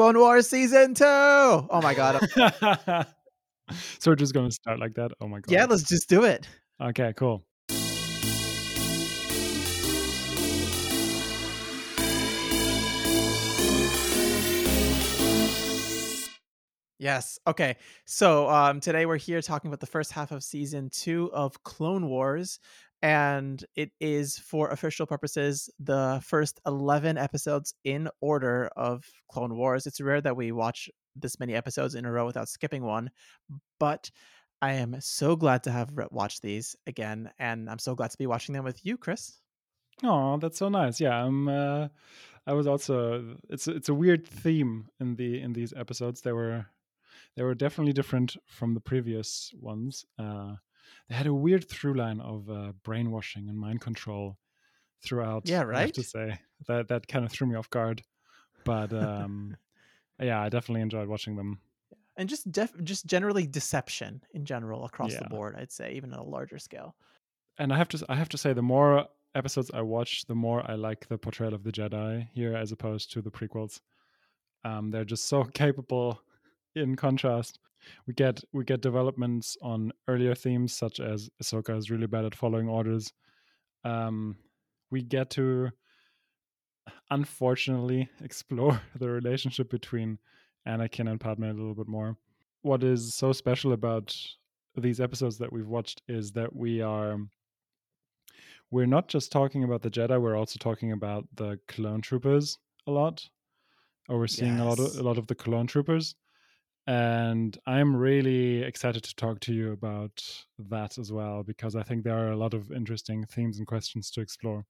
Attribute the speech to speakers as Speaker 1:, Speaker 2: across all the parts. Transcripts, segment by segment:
Speaker 1: Clone Wars season two. Oh my god.
Speaker 2: so we're just gonna start like that. Oh my god.
Speaker 1: Yeah, let's just do it.
Speaker 2: Okay, cool.
Speaker 1: Yes. Okay. So um, today we're here talking about the first half of season two of Clone Wars, and it is for official purposes the first 11 episodes in order of Clone Wars. It's rare that we watch this many episodes in a row without skipping one, but I am so glad to have watched these again, and I'm so glad to be watching them with you, Chris.
Speaker 2: Oh, that's so nice. Yeah, I'm. Uh, I was also. It's it's a weird theme in the in these episodes. They were they were definitely different from the previous ones. Uh, they had a weird through line of uh, brainwashing and mind control throughout.
Speaker 1: Yeah, right. I have
Speaker 2: to say that that kind of threw me off guard, but um, yeah, I definitely enjoyed watching them.
Speaker 1: And just def- just generally deception in general across yeah. the board, I'd say, even at a larger scale.
Speaker 2: And I have to I have to say, the more episodes I watch, the more I like the portrayal of the Jedi here as opposed to the prequels. Um, they're just so capable in contrast, we get we get developments on earlier themes such as Ahsoka is really bad at following orders. Um, we get to unfortunately explore the relationship between Anakin and Padme a little bit more. What is so special about these episodes that we've watched is that we are we're not just talking about the Jedi, we're also talking about the clone troopers a lot. Or we're seeing yes. a lot of a lot of the clone troopers and I'm really excited to talk to you about that as well because I think there are a lot of interesting themes and questions to explore.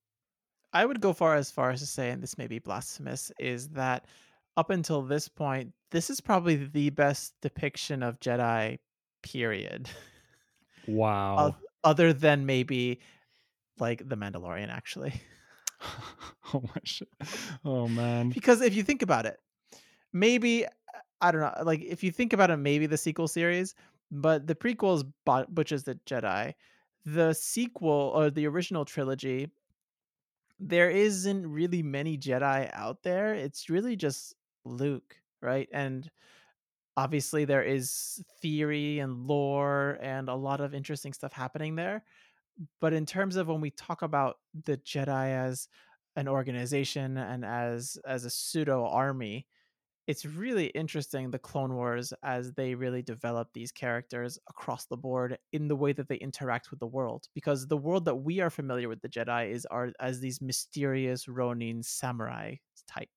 Speaker 1: I would go far as far as to say, and this may be blasphemous, is that up until this point, this is probably the best depiction of Jedi, period.
Speaker 2: Wow.
Speaker 1: Other than maybe like The Mandalorian, actually.
Speaker 2: oh my shit. Oh man.
Speaker 1: Because if you think about it, maybe I don't know. Like if you think about it, maybe the sequel series, but the prequels butches the Jedi. The sequel or the original trilogy, there isn't really many Jedi out there. It's really just Luke, right? And obviously there is theory and lore and a lot of interesting stuff happening there. But in terms of when we talk about the Jedi as an organization and as as a pseudo army, it's really interesting the clone wars as they really develop these characters across the board in the way that they interact with the world because the world that we are familiar with the jedi is are as these mysterious ronin samurai type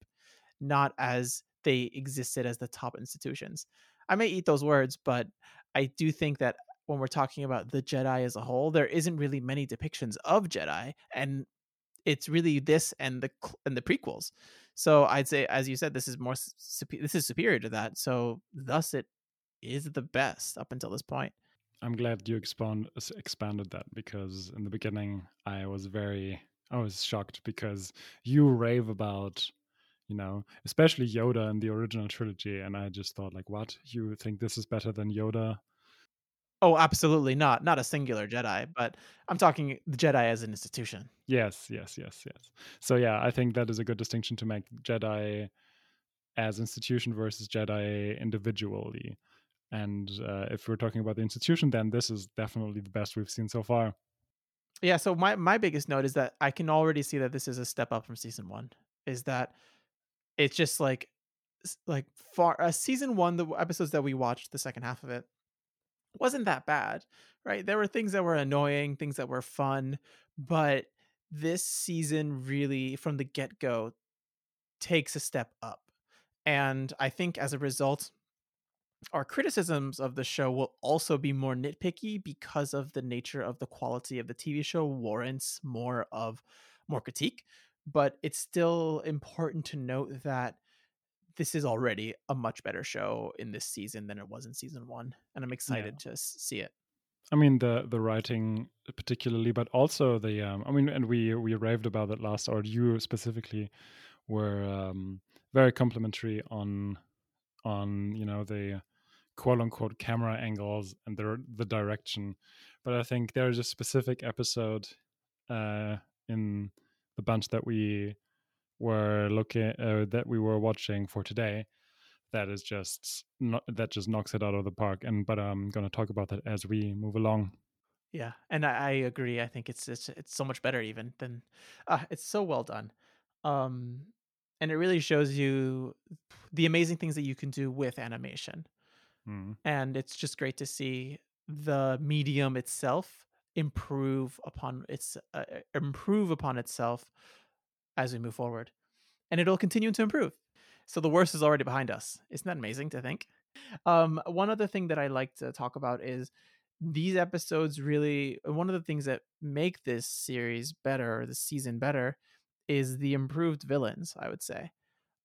Speaker 1: not as they existed as the top institutions i may eat those words but i do think that when we're talking about the jedi as a whole there isn't really many depictions of jedi and it's really this and the and the prequels. So I'd say, as you said, this is more this is superior to that. So thus, it is the best up until this point.
Speaker 2: I'm glad you expand expanded that because in the beginning I was very I was shocked because you rave about you know especially Yoda in the original trilogy and I just thought like what you think this is better than Yoda
Speaker 1: Oh, absolutely not. Not a singular Jedi, but I'm talking the Jedi as an institution.
Speaker 2: Yes, yes, yes, yes. So yeah, I think that is a good distinction to make Jedi as institution versus Jedi individually. And uh, if we're talking about the institution, then this is definitely the best we've seen so far.
Speaker 1: Yeah. So my my biggest note is that I can already see that this is a step up from season one. Is that it's just like like far uh, season one, the episodes that we watched, the second half of it wasn't that bad, right? There were things that were annoying, things that were fun, but this season really, from the get go, takes a step up. And I think as a result, our criticisms of the show will also be more nitpicky because of the nature of the quality of the TV show warrants more of more critique. But it's still important to note that this is already a much better show in this season than it was in season one, and I'm excited yeah. to see it.
Speaker 2: I mean the the writing particularly, but also the um, I mean, and we we raved about it last, or you specifically were um, very complimentary on on you know the quote unquote camera angles and the the direction. But I think there's a specific episode uh, in the bunch that we were looking uh, that we were watching for today that is just not, that just knocks it out of the park. And but I'm gonna talk about that as we move along.
Speaker 1: Yeah, and I, I agree. I think it's it's it's so much better even than uh, it's so well done. Um and it really shows you the amazing things that you can do with animation.
Speaker 2: Mm.
Speaker 1: And it's just great to see the medium itself improve upon its uh, improve upon itself as we move forward. And it'll continue to improve. So the worst is already behind us. Isn't that amazing to think? Um, one other thing that I like to talk about is these episodes really one of the things that make this series better, or the season better, is the improved villains, I would say.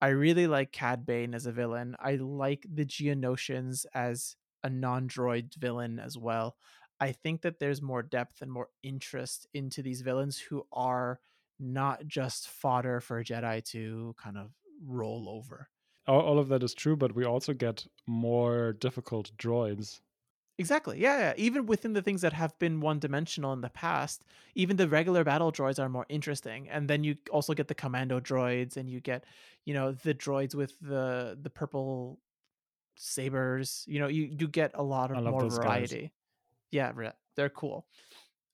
Speaker 1: I really like Cad Bane as a villain. I like the Geonosians as a non-droid villain as well. I think that there's more depth and more interest into these villains who are not just fodder for a Jedi to kind of roll over.
Speaker 2: All, all of that is true, but we also get more difficult droids.
Speaker 1: Exactly. Yeah, yeah. Even within the things that have been one dimensional in the past, even the regular battle droids are more interesting. And then you also get the commando droids and you get, you know, the droids with the the purple sabers. You know, you you get a lot of more
Speaker 2: those guys.
Speaker 1: variety. Yeah, they're cool.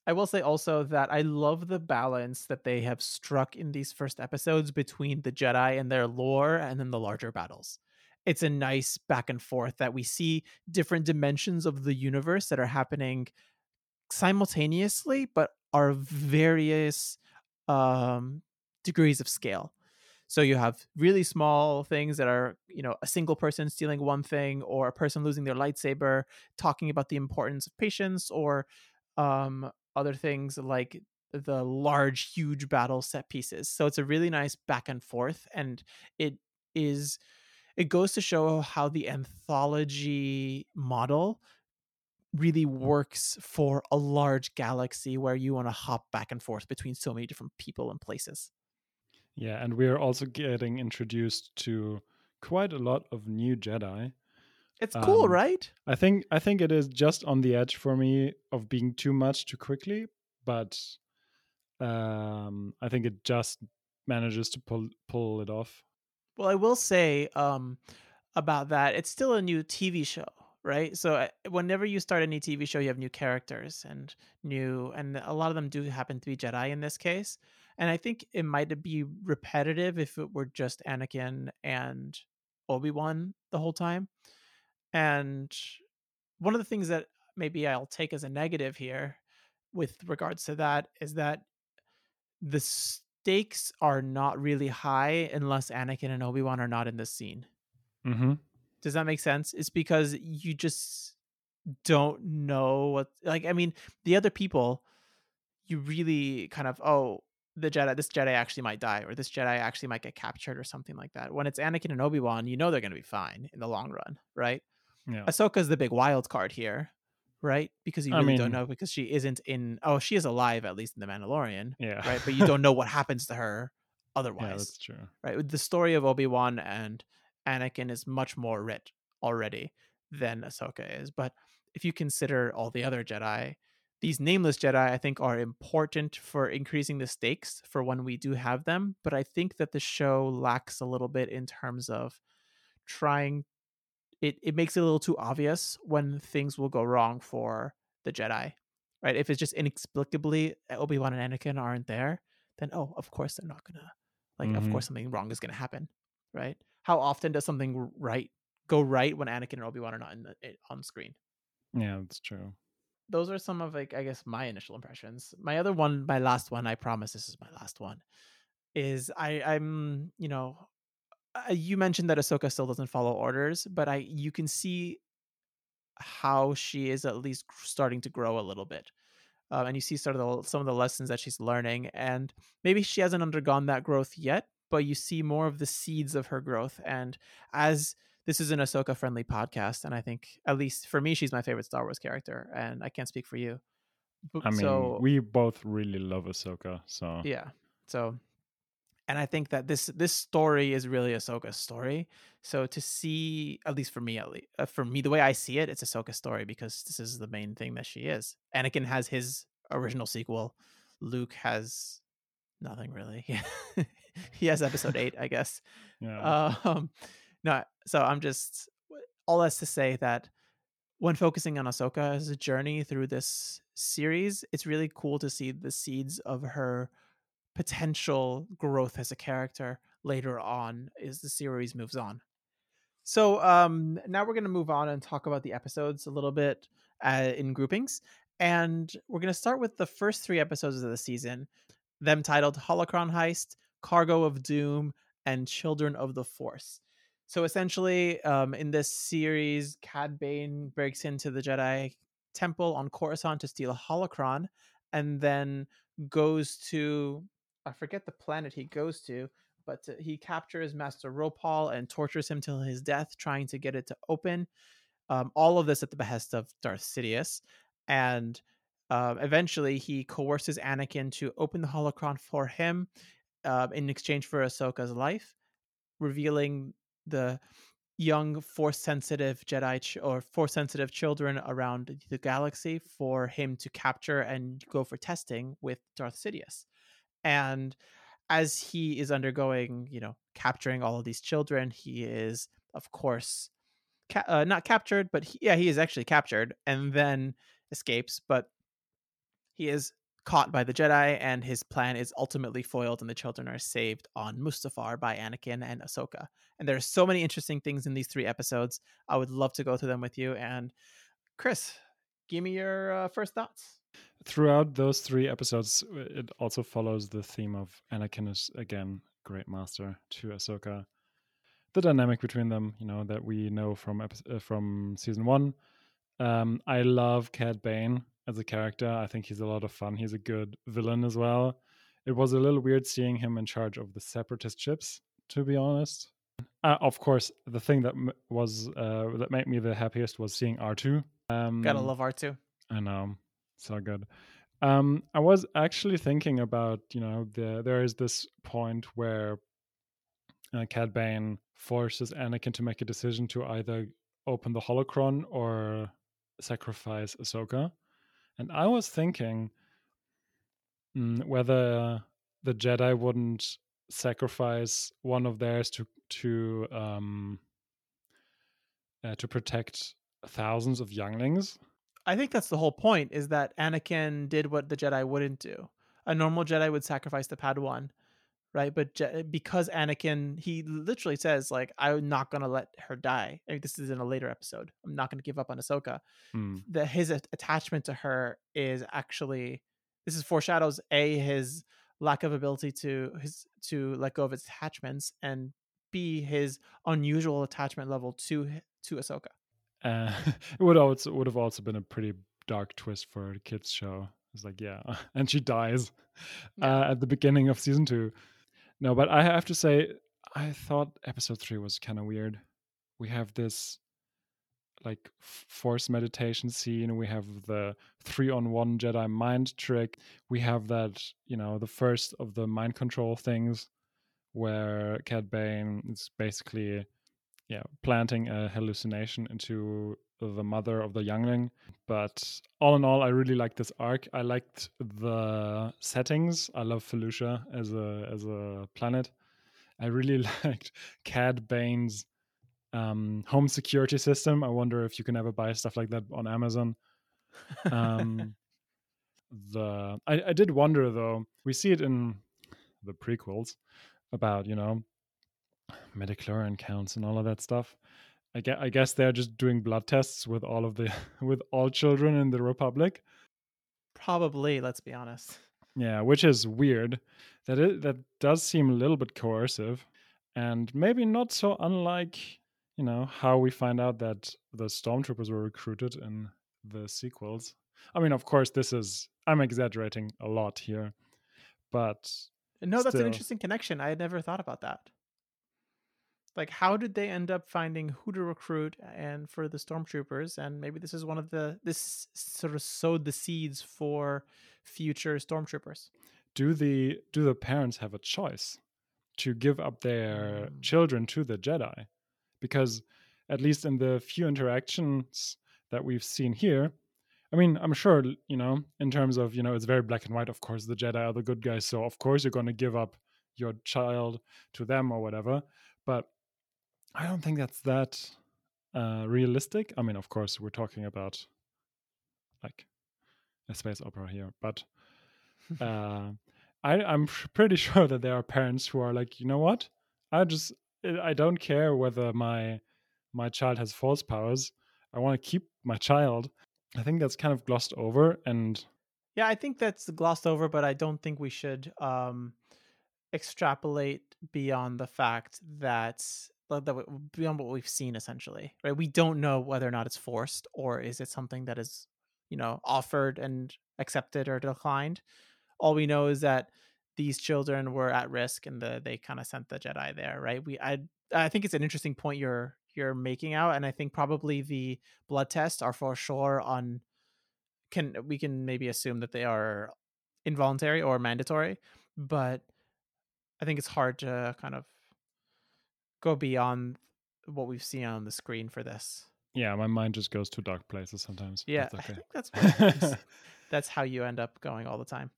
Speaker 1: I will say also that I love the balance that they have struck in these first episodes between the Jedi and their lore and then the larger battles. It's a nice back and forth that we see different dimensions of the universe that are happening simultaneously, but are various um, degrees of scale. So you have really small things that are, you know, a single person stealing one thing, or a person losing their lightsaber, talking about the importance of patience, or um, other things like the large, huge battle set pieces. So it's a really nice back and forth, and it is it goes to show how the anthology model really works for a large galaxy where you want to hop back and forth between so many different people and places.
Speaker 2: Yeah, and we're also getting introduced to quite a lot of new Jedi.
Speaker 1: It's cool,
Speaker 2: Um,
Speaker 1: right?
Speaker 2: I think I think it is just on the edge for me of being too much too quickly, but um, I think it just manages to pull pull it off.
Speaker 1: Well, I will say um, about that, it's still a new TV show, right? So whenever you start any TV show, you have new characters and new, and a lot of them do happen to be Jedi in this case. And I think it might be repetitive if it were just Anakin and Obi Wan the whole time. And one of the things that maybe I'll take as a negative here with regards to that is that the stakes are not really high unless Anakin and Obi Wan are not in the scene.
Speaker 2: Mm-hmm.
Speaker 1: Does that make sense? It's because you just don't know what like I mean, the other people you really kind of oh the Jedi this Jedi actually might die or this Jedi actually might get captured or something like that. When it's Anakin and Obi-Wan, you know they're going to be fine in the long run, right?
Speaker 2: Yeah.
Speaker 1: Ahsoka's the big wild card here, right? Because you
Speaker 2: I
Speaker 1: really don't know because she isn't in oh, she is alive at least in the Mandalorian,
Speaker 2: Yeah.
Speaker 1: right? But you don't know what happens to her
Speaker 2: yeah,
Speaker 1: otherwise
Speaker 2: that's true.
Speaker 1: right? The story of Obi Wan and Anakin is much more rich already than Ahsoka is. But if you consider all the other Jedi, these nameless Jedi, I think, are important for increasing the stakes for when we do have them. But I think that the show lacks a little bit in terms of trying. It it makes it a little too obvious when things will go wrong for the Jedi, right? If it's just inexplicably Obi Wan and Anakin aren't there, then oh, of course they're not gonna like of
Speaker 2: Mhm.
Speaker 1: course something wrong is to happen right how often does something right go right when anakin and obi-wan are not in the, on screen
Speaker 2: Yeah, that's true.
Speaker 1: those are some of like i guess my initial impressions my other one my last one i promise this is my last one is i i'm you know uh, you mentioned that ahsoka still doesn't follow orders but i you can see how she is at least starting to grow a little bit um, and you see sort of the, some of the lessons that she's learning and maybe she hasn't undergone that growth yet but you see more of the seeds of her growth and as this is an ahsoka friendly podcast and i think at least for me she's my favorite star wars character and i can't speak for you
Speaker 2: I mean,
Speaker 1: so
Speaker 2: we both really love Ahsoka, so
Speaker 1: yeah so and i think that this this story is really ahsoka's story so to see at least for me at least uh, for me the way i see it it's ahsoka's story because this is the main thing that she is. Anakin has his original sequel. Luke has nothing really. He has episode 8 i guess.
Speaker 2: Yeah.
Speaker 1: um no, so I'm just all that's to say that when focusing on Ahsoka as a journey through this series, it's really cool to see the seeds of her potential growth as a character later on as the series moves on. So um, now we're going to move on and talk about the episodes a little bit uh, in groupings. And we're going to start with the first three episodes of the season, them titled Holocron Heist, Cargo of Doom, and Children of the Force. So essentially, um, in this series, Cad Bane breaks into the Jedi Temple on Coruscant to steal a holocron, and then goes to I forget the planet he goes to, but he captures Master Ropal and tortures him till his death, trying to get it to open. Um, all of this at the behest of Darth Sidious, and uh, eventually he coerces Anakin to open the holocron for him uh, in exchange for Ahsoka's life, revealing the young force sensitive Jedi ch- or force sensitive children around the galaxy for him to capture and go for testing with Darth Sidious. And as he is undergoing, you know, capturing all of these children, he is, of course, ca- uh, not captured, but he, yeah, he is actually captured and then escapes. But he is caught by the Jedi, and his plan is ultimately foiled, and the children are saved on Mustafar by Anakin and Ahsoka. And there are so many interesting things in these three episodes. I would love to go through them with you. And Chris, give me your uh, first thoughts.
Speaker 2: Throughout those three episodes, it also follows the theme of Anakin is again great master to Ahsoka. The dynamic between them, you know, that we know from epi- uh, from season one. Um, I love Cad Bane as a character. I think he's a lot of fun. He's a good villain as well. It was a little weird seeing him in charge of the separatist ships, to be honest. Uh, of course, the thing that m- was uh, that made me the happiest was seeing R two. Um,
Speaker 1: Gotta love R two.
Speaker 2: I know, so good. Um, I was actually thinking about you know the, there is this point where uh, Cad Bane forces Anakin to make a decision to either open the holocron or sacrifice Ahsoka. And I was thinking mm, whether the Jedi wouldn't sacrifice one of theirs to to um, uh, to protect thousands of younglings.
Speaker 1: I think that's the whole point is that Anakin did what the Jedi wouldn't do. A normal Jedi would sacrifice the Padawan, right? But Je- because Anakin, he literally says like, "I'm not gonna let her die." I mean, this is in a later episode. I'm not gonna give up on Ahsoka.
Speaker 2: Hmm.
Speaker 1: That his a- attachment to her is actually this is foreshadows a his lack of ability to his to let go of his attachments and b his unusual attachment level to to Ahsoka.
Speaker 2: Uh, it would also would have also been a pretty dark twist for a kids show. It's like, yeah, and she dies
Speaker 1: Yeah.
Speaker 2: uh, at the beginning of season two. No, but I have to say, I thought episode three was kind of weird. We have this like force meditation scene. We have the three on one Jedi mind trick. We have that, you know, the first of the mind control things where Cad Bane is basically, yeah, planting a hallucination into the mother of the youngling. But all in all, I really liked this arc. I liked the settings. I love Felucia as a as a planet. I really liked Cad Bane's um, home security system. I wonder if you can ever buy stuff like that on Amazon. Um, the I, I did wonder though. We see it in the prequels about you know midichlorian counts and all of that stuff. I guess, I guess they're just doing blood tests with all of the with all children in the Republic.
Speaker 1: Probably, let's be honest.
Speaker 2: Yeah, which is weird. That it, that does seem a little bit coercive, and maybe not so unlike you know how we find out that the stormtroopers were recruited in the sequels. I mean, of course, this is I'm exaggerating a lot here, but
Speaker 1: No, that's an interesting connection. I had never thought about that. Like, how did they end up finding who to recruit and for the stormtroopers? And maybe this is one of the this sort of sowed the seeds for future stormtroopers.
Speaker 2: do the do the parents have a choice to give up their
Speaker 1: Mm.
Speaker 2: children to the Jedi? Because at least in the few interactions that we've seen here, I mean, I'm sure you know in terms of you know it's very black and white. Of course, the Jedi are the good guys, so of course you're going to give up your child to them or whatever. But I don't think that's that uh, realistic. I mean, of course, we're talking about like a space opera here, but uh, I, I'm pretty sure that there are parents who are like, you know what? I just I don't care whether my my child has force powers. I want to keep my child. I think that's kind of glossed over and
Speaker 1: yeah, I think that's glossed over, but I don't think we should um extrapolate beyond the fact that that beyond what we've seen essentially right? We don't know whether or not it's forced or is it something that is you know offered and accepted or declined. All we know is that these children were at risk and the, they kind of sent the jedi there right? We i i think it's an interesting point you're you're making out and i think probably the blood tests are for sure on can we can maybe assume that they are involuntary or mandatory but i think it's hard to kind of go beyond what we've seen on the screen for this
Speaker 2: yeah my mind just goes to dark places sometimes
Speaker 1: yeah okay. that's that's, that's how you end up going all the time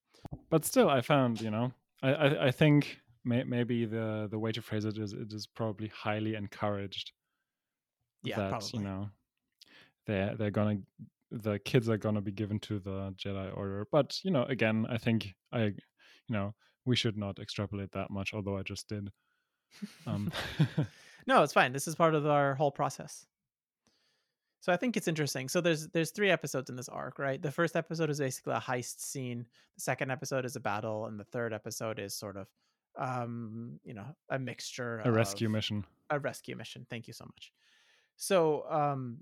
Speaker 2: but still i found you know i i, I think may, maybe the the way to phrase it is it is probably highly encouraged
Speaker 1: yeah
Speaker 2: that
Speaker 1: probably.
Speaker 2: you know they're they're gonna the kids are gonna be given to the jedi order but you know again i think i you know we should not extrapolate that much although i just did um
Speaker 1: no it's fine this is part of our whole process so I think it's interesting. So there's there's three episodes in this arc, right? The first episode is basically a heist scene. The second episode is a battle, and the third episode is sort of, um, you know, a mixture.
Speaker 2: A rescue mission.
Speaker 1: A rescue mission. Thank you so much. So um,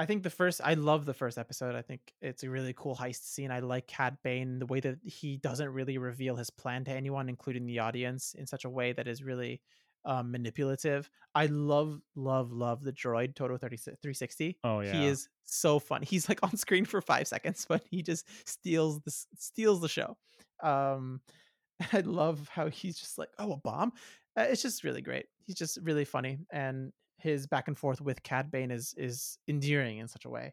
Speaker 1: I think the first, I love the first episode. I think it's a really cool heist scene. I like Cad Bane, the way that he doesn't really reveal his plan to anyone, including the audience, in such a way that is really um, manipulative. I love, love, love the droid Todo 30, 360.
Speaker 2: Oh yeah,
Speaker 1: he is so fun. He's like on screen for five seconds, but he just steals the steals the show. Um, I love how he's just like, oh, a bomb. Uh, it's just really great. He's just really funny, and his back and forth with Cad Bane is is endearing in such a way.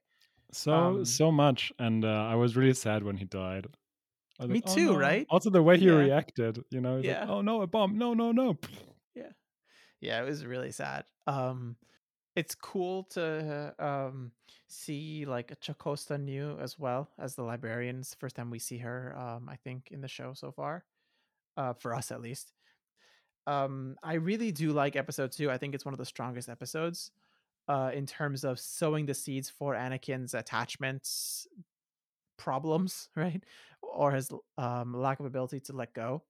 Speaker 2: So um, so much, and uh, I was really sad when he died.
Speaker 1: Me like, too,
Speaker 2: oh, no.
Speaker 1: right?
Speaker 2: Also, the way he yeah. reacted, you know,
Speaker 1: yeah.
Speaker 2: Like, oh no, a bomb! No, no, no
Speaker 1: yeah, yeah, it was really sad. Um, it's cool to um see like Jocasta Nu as well as the librarians. First time we see her, um, I think in the show so far, uh, for us at least. Um, I really do like episode two. I think it's one of the strongest episodes, uh, in terms of sowing the seeds for Anakin's attachments problems, right, or his um lack of ability to let go.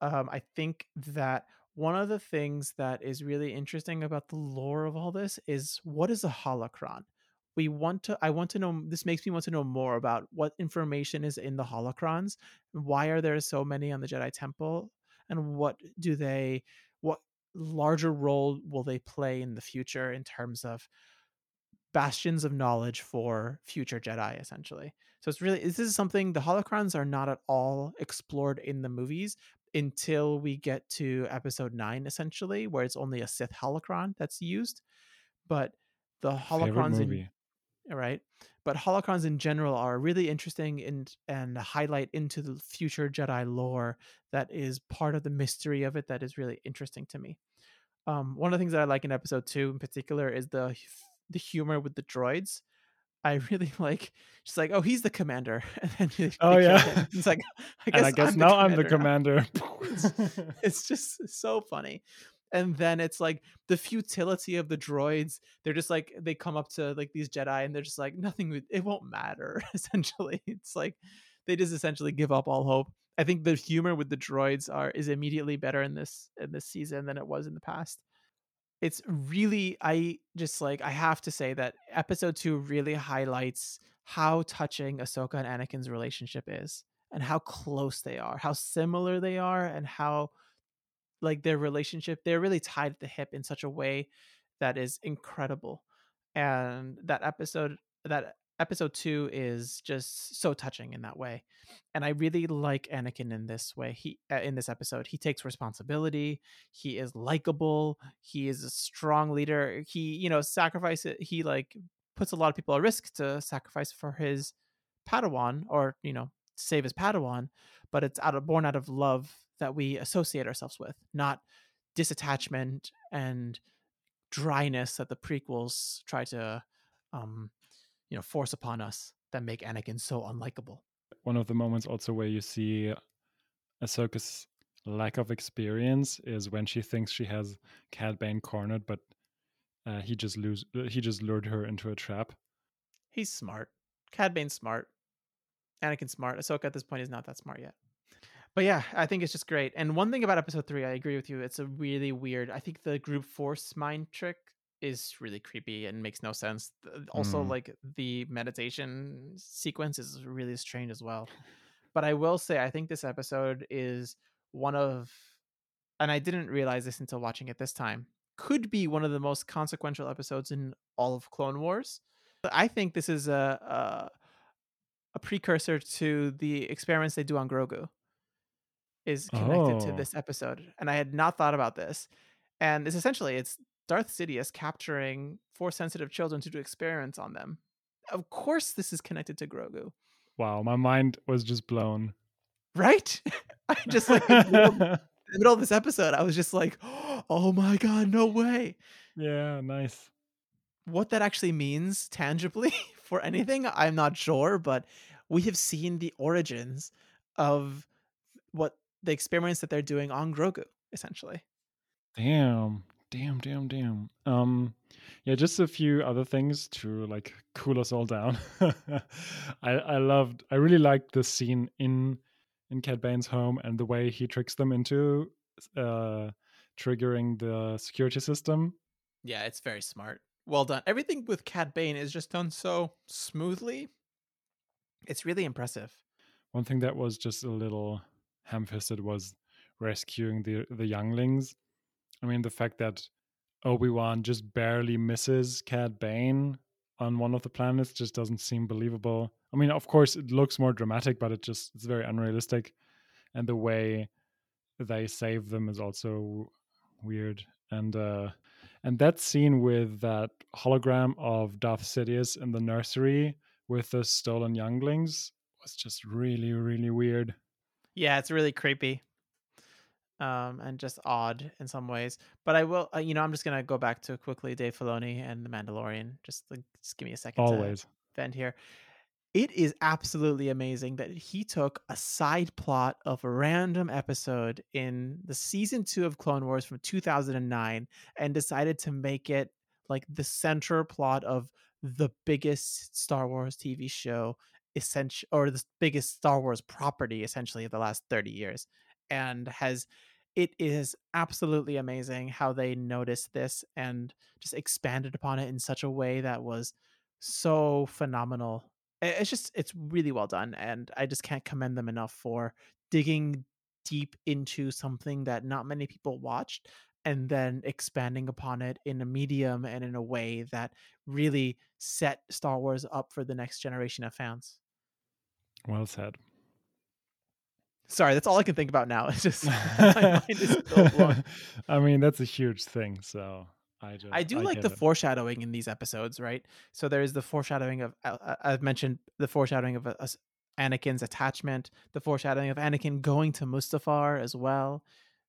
Speaker 1: Um, I think that one of the things that is really interesting about the lore of all this is what is a holocron we want to i want to know this makes me want to know more about what information is in the holocrons why are there so many on the jedi temple and what do they what larger role will they play in the future in terms of bastions of knowledge for future jedi essentially so it's really this is something the holocrons are not at all explored in the movies until we get to episode nine, essentially, where it's only a Sith holocron that's used. But the holocrons in right, but holocrons in general are really interesting and and highlight into the future Jedi lore that is part of the mystery of it that is really interesting to me. Um, one of the things that I like in episode two in particular is the the humor with the droids I really like. She's like, "Oh, he's the commander." And then
Speaker 2: oh yeah,
Speaker 1: it's like,
Speaker 2: I guess, I guess I'm now I'm the commander.
Speaker 1: it's, it's just so funny. And then it's like the futility of the droids. They're just like they come up to like these Jedi, and they're just like nothing. It won't matter. Essentially, it's like they just essentially give up all hope. I think the humor with the droids are is immediately better in this in this season than it was in the past it's really i just like i have to say that episode 2 really highlights how touching ahsoka and anakin's relationship is and how close they are how similar they are and how like their relationship they're really tied at the hip in such a way that is incredible and that episode that episode 2 is just so touching in that way and i really like anakin in this way he uh, in this episode he takes responsibility he is likable he is a strong leader he you know sacrifice it he like puts a lot of people at risk to sacrifice for his padawan or you know save his padawan but it's out of born out of love that we associate ourselves with not disattachment and dryness that the prequels try to um you know force upon us that make Anakin so unlikable.
Speaker 2: One of the moments also where you see Ahsoka's lack of experience is when she thinks she has Cad Bane cornered, but uh, he just lose he just lured her into a trap.
Speaker 1: He's smart. Cad Bane's smart. Anakin's smart. Ahsoka at this point is not that smart yet. But yeah, I think it's just great. And one thing about episode three, I agree with you. It's a really weird. I think the group force mind trick is really creepy and makes no sense. Also,
Speaker 2: Mm.
Speaker 1: like the meditation sequence is really strange as well. But I will say, I think this episode is one of, and I didn't realize this until watching it this time, could be one of the most consequential episodes in all of Clone Wars. I think this is a a, a precursor to the experiments they do on Grogu. Is connected to
Speaker 2: Oh.
Speaker 1: this episode, and I had not thought about this. And it's essentially it's Darth Sidious capturing force sensitive children to do experiments on them. Of course, this is connected to Grogu,
Speaker 2: Wow, my mind was just blown.
Speaker 1: right? I just like in the middle, in the middle of this episode, I was just like, "Oh my god, no way!"
Speaker 2: yeah, nice.
Speaker 1: what that actually means tangibly for anything, I'm not sure, but we have seen the origins of what the experiments that they're doing on Grogu, essentially.
Speaker 2: Damn. Damn, damn, damn. Um yeah, just a few other things to like cool us all down. I I loved I really liked the scene in in Cad Bane's home and the way he tricks them into uh triggering the security system.
Speaker 1: Yeah, it's very smart. Well done. Everything with Cad Bane is just done so smoothly. It's really impressive.
Speaker 2: One thing that was just a little ham-fisted was rescuing the the younglings. I mean, the fact that Obi-Wan just barely misses Cad Bane on one of the planets just doesn't seem believable. I mean, of course, it looks more dramatic, but it just it's very unrealistic, and the way they save them is also weird. And uh, and that scene with that hologram of Darth Sidious in the nursery with the stolen younglings was just really, really weird.
Speaker 1: Yeah, it's really creepy. Um, and just odd in some ways. But I will, uh, you know, I'm just gonna go back to quickly Dave Filoni and The Mandalorian. Just, like, just give me a second to
Speaker 2: Always.
Speaker 1: vent here. It is absolutely amazing that he took a side plot of a random episode in the season two of Clone Wars from 2009 and decided to make it like the center plot of the biggest Star Wars TV show, essential or the biggest Star Wars property essentially of the last 30 years, and has it is absolutely amazing how they noticed this and just expanded upon it in such a way that was so phenomenal. It's just it's really well done and i just can't commend them enough for digging deep into something that not many people watched and then expanding upon it in a medium and in a way that really set star wars up for the next generation of fans
Speaker 2: Well said.
Speaker 1: sorry that's all i can think about now it's just my mind is blown
Speaker 2: I mean, that's a huge thing. So I just
Speaker 1: I do like the
Speaker 2: it.
Speaker 1: foreshadowing in these episodes, right? So there's the foreshadowing of uh, uh, I've mentioned the foreshadowing of uh, Anakin's attachment, the foreshadowing of Anakin going to Mustafar as well,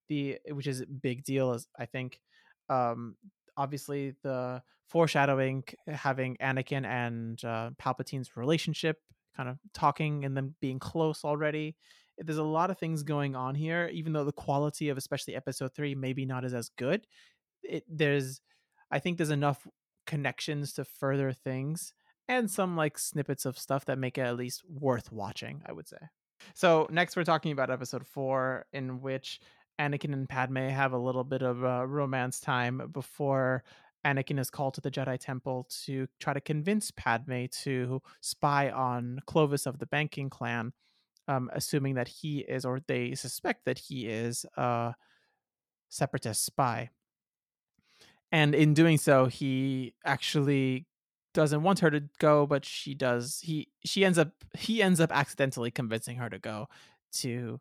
Speaker 1: the which is a big deal as I think. Um, obviously, the foreshadowing having Anakin and uh, Palpatine's relationship, kind of talking and them being close already. There's a lot of things going on here, even though the quality of especially Episode Three maybe not as as good it there's I think there's enough connections to further things and some like snippets of stuff that make it at least worth watching, I would say. So next we're talking about episode 4 in which Anakin and Padme have a little bit of a romance time before Anakin is called to the Jedi Temple to try to convince Padme to spy on Clovis of the Banking Clan, um, assuming that he is, or they suspect that he is, a separatist spy. And in doing so he actually doesn't want her to go but she does he she ends up he ends up accidentally convincing her to go to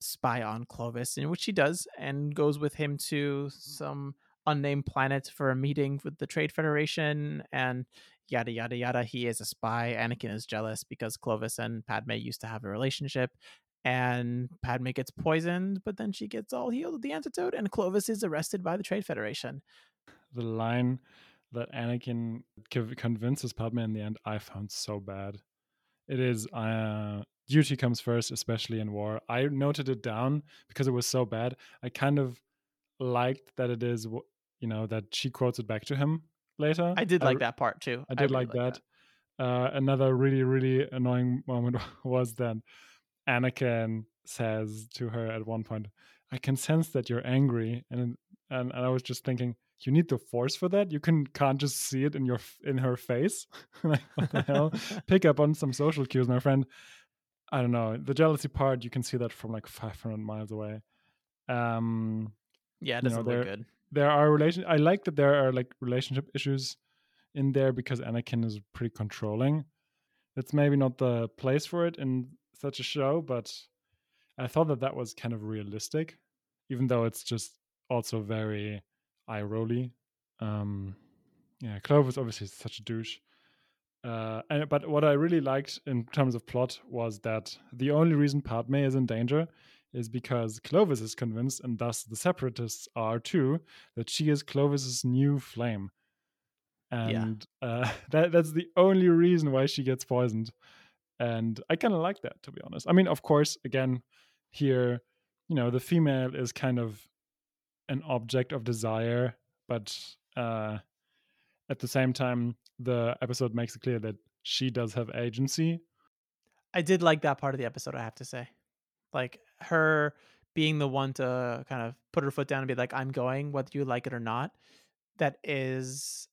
Speaker 1: spy on clovis in which she does and goes with him to some unnamed planet for a meeting with the trade federation and yada yada yada he is a spy anakin is jealous because clovis and padme used to have a relationship and padme gets poisoned but then she gets all healed with the antidote and clovis is arrested by the trade federation
Speaker 2: The line that Anakin convinces Padme in the end, I found so bad. It is uh, duty comes first, especially in war. I noted it down because it was so bad. I kind of liked that it is, you know, that she quotes it back to him later.
Speaker 1: I did
Speaker 2: I
Speaker 1: like that part too.
Speaker 2: I did
Speaker 1: really
Speaker 2: like that. Uh, another really, really annoying moment was that Anakin says to her at one point, "I can sense that you're angry," and and, and I was just thinking, you need the force for that. You can can't just see it in your in her face. like what the hell? Pick up on some social cues, my friend. I don't know the jealousy part. You can see that from like 500 miles away. Um,
Speaker 1: Yeah, it
Speaker 2: you
Speaker 1: doesn't
Speaker 2: know,
Speaker 1: look good.
Speaker 2: There are relation. I like that there are like relationship issues in there because Anakin is pretty controlling. It's maybe not the place for it in such a show, but I thought that that was kind of realistic, even though it's just also very eye rolly. Um, yeah, Clovis obviously is such a douche. Uh, and but what I really liked in terms of plot was that the only reason Padme is in danger is because Clovis is convinced, and thus the Separatists are too, that she is Clovis's new flame. And uh, that that's the only reason why she gets poisoned. And I kind of like that, to be honest. I mean, of course, again, here, you know, the female is kind of an object of desire, but uh, at the same time, the episode makes it clear that she does have agency.
Speaker 1: I did like that part of the episode, I have to say. Like her being the one to kind of put her foot down and be like, I'm going, whether you like it or not. That is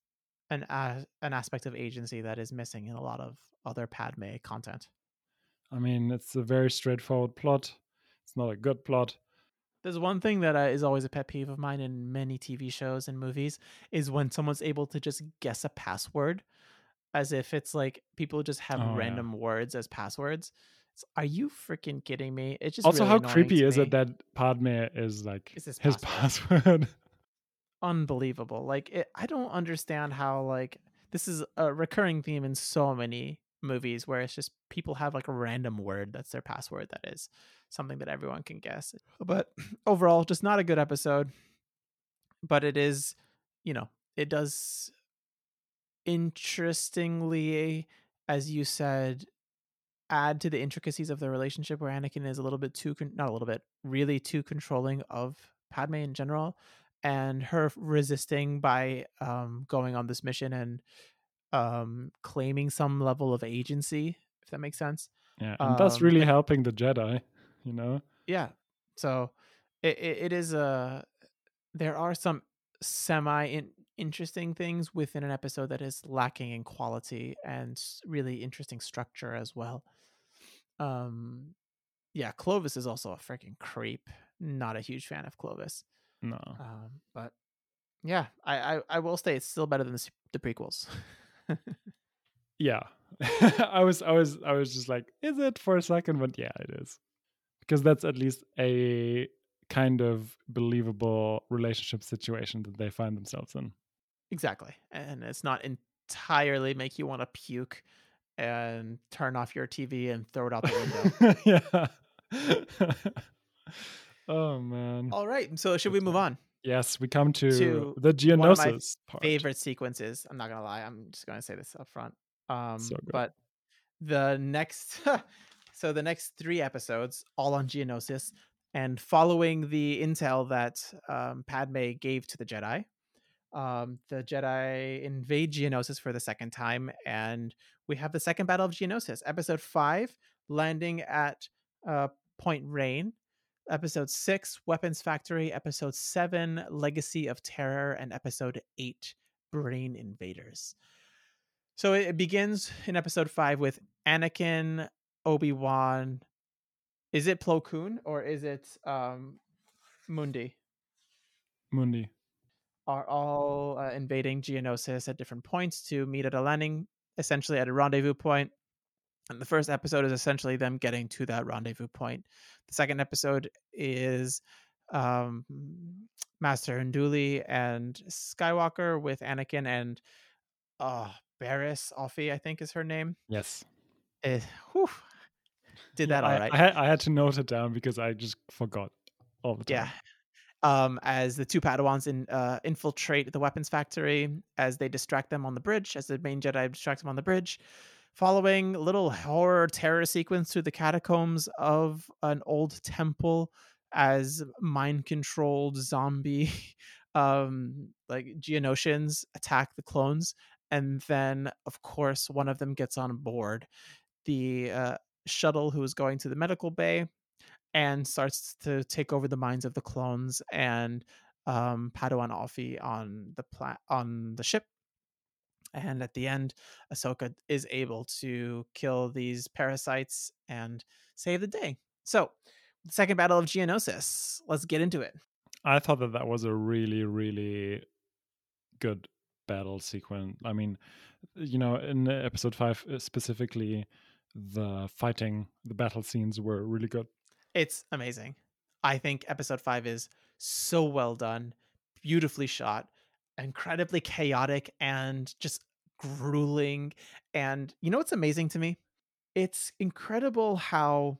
Speaker 1: an uh, an aspect of agency that is missing in a lot of other Padme content.
Speaker 2: I mean, it's a very straightforward plot. It's not a good plot.
Speaker 1: There's one thing that uh, is always a pet peeve of mine in many TV shows and movies is when someone's able to just guess a password as if it's like people just have
Speaker 2: Oh, yeah.
Speaker 1: random words as passwords. Are you freaking kidding me? It's just
Speaker 2: also,
Speaker 1: really
Speaker 2: how creepy is
Speaker 1: me.
Speaker 2: it that Padme is like
Speaker 1: Is his
Speaker 2: his
Speaker 1: password.
Speaker 2: password?
Speaker 1: unbelievable. Like it, I don't understand how like this is a recurring theme in so many movies where it's just people have like a random word that's their password that is something that everyone can guess. But overall, just not a good episode. But it is, you know, it does interestingly, as you said, add to the intricacies of the relationship where Anakin is a little bit too, con- not a little bit, really too controlling of Padme in general, and her resisting by um, going on this mission and um, claiming some level of agency, if that makes sense.
Speaker 2: yeah, and that's
Speaker 1: Um,
Speaker 2: really
Speaker 1: and-
Speaker 2: helping the Jedi. You know,
Speaker 1: Yeah, so it it, it is a there are some semi in, interesting things within an episode that is lacking in quality and really interesting structure as well. Um, yeah, Clovis is also a freaking creep. Not a huge fan of Clovis.
Speaker 2: no.
Speaker 1: Um, but yeah, I, I I will say it's still better than the, the prequels.
Speaker 2: yeah i was i was i was just like is it for a second but yeah it is because that's at least a kind of believable relationship situation that they find themselves in
Speaker 1: exactly, and it's not entirely make you want to puke and turn off your TV and throw it out the window.
Speaker 2: yeah oh man
Speaker 1: All right, so should we move on?
Speaker 2: yes we come to,
Speaker 1: To
Speaker 2: the
Speaker 1: one of my
Speaker 2: geonosis part
Speaker 1: Favorite sequences. I'm not gonna lie. I'm just gonna say this up front. Um,
Speaker 2: So good.
Speaker 1: but the next, so the next three episodes, all on Geonosis, and following the intel that um, Padme gave to the Jedi, um, the Jedi invade Geonosis for the second time, and we have the second battle of Geonosis, episode five, landing at uh, Point Rain. Episode six, Weapons Factory. Episode seven, Legacy of Terror. And episode eight, Brain Invaders. So it it begins in episode five with Anakin, Obi Wan. Is it Plo Koon or is it um, Mundi?
Speaker 2: mundi
Speaker 1: are all uh, invading Geonosis at different points to meet at a landing, essentially at a rendezvous point. And the first episode is essentially them getting to that rendezvous point. The second episode is um, Master Unduli and Skywalker with Anakin and uh, Barriss Offee, I think is her name.
Speaker 2: yes
Speaker 1: Eh, whew, did that
Speaker 2: I,
Speaker 1: all right.
Speaker 2: I, had, I had to note it down because i just forgot all the time
Speaker 1: Yeah. Um, as the two Padawans in, uh, infiltrate the weapons factory, as they distract them on the bridge, as the main Jedi distracts them on the bridge, following little horror terror sequence through the catacombs of an old temple as mind controlled zombie um like geonosians attack the clones and then of course one of them gets on board. The uh, shuttle who is going to the medical bay and starts to take over the minds of the clones and um, Padawan Offee on the pla- on the ship. And at the end, Ahsoka is able to kill these parasites and save the day. So, the second battle of Geonosis. Let's get into it.
Speaker 2: I thought that that was a really, really good battle sequence. I mean, you know, in episode five uh, specifically, the fighting, the battle scenes were really good.
Speaker 1: It's amazing. I think episode five is so well done, beautifully shot, incredibly chaotic, and just grueling. And you know what's amazing to me? It's incredible how,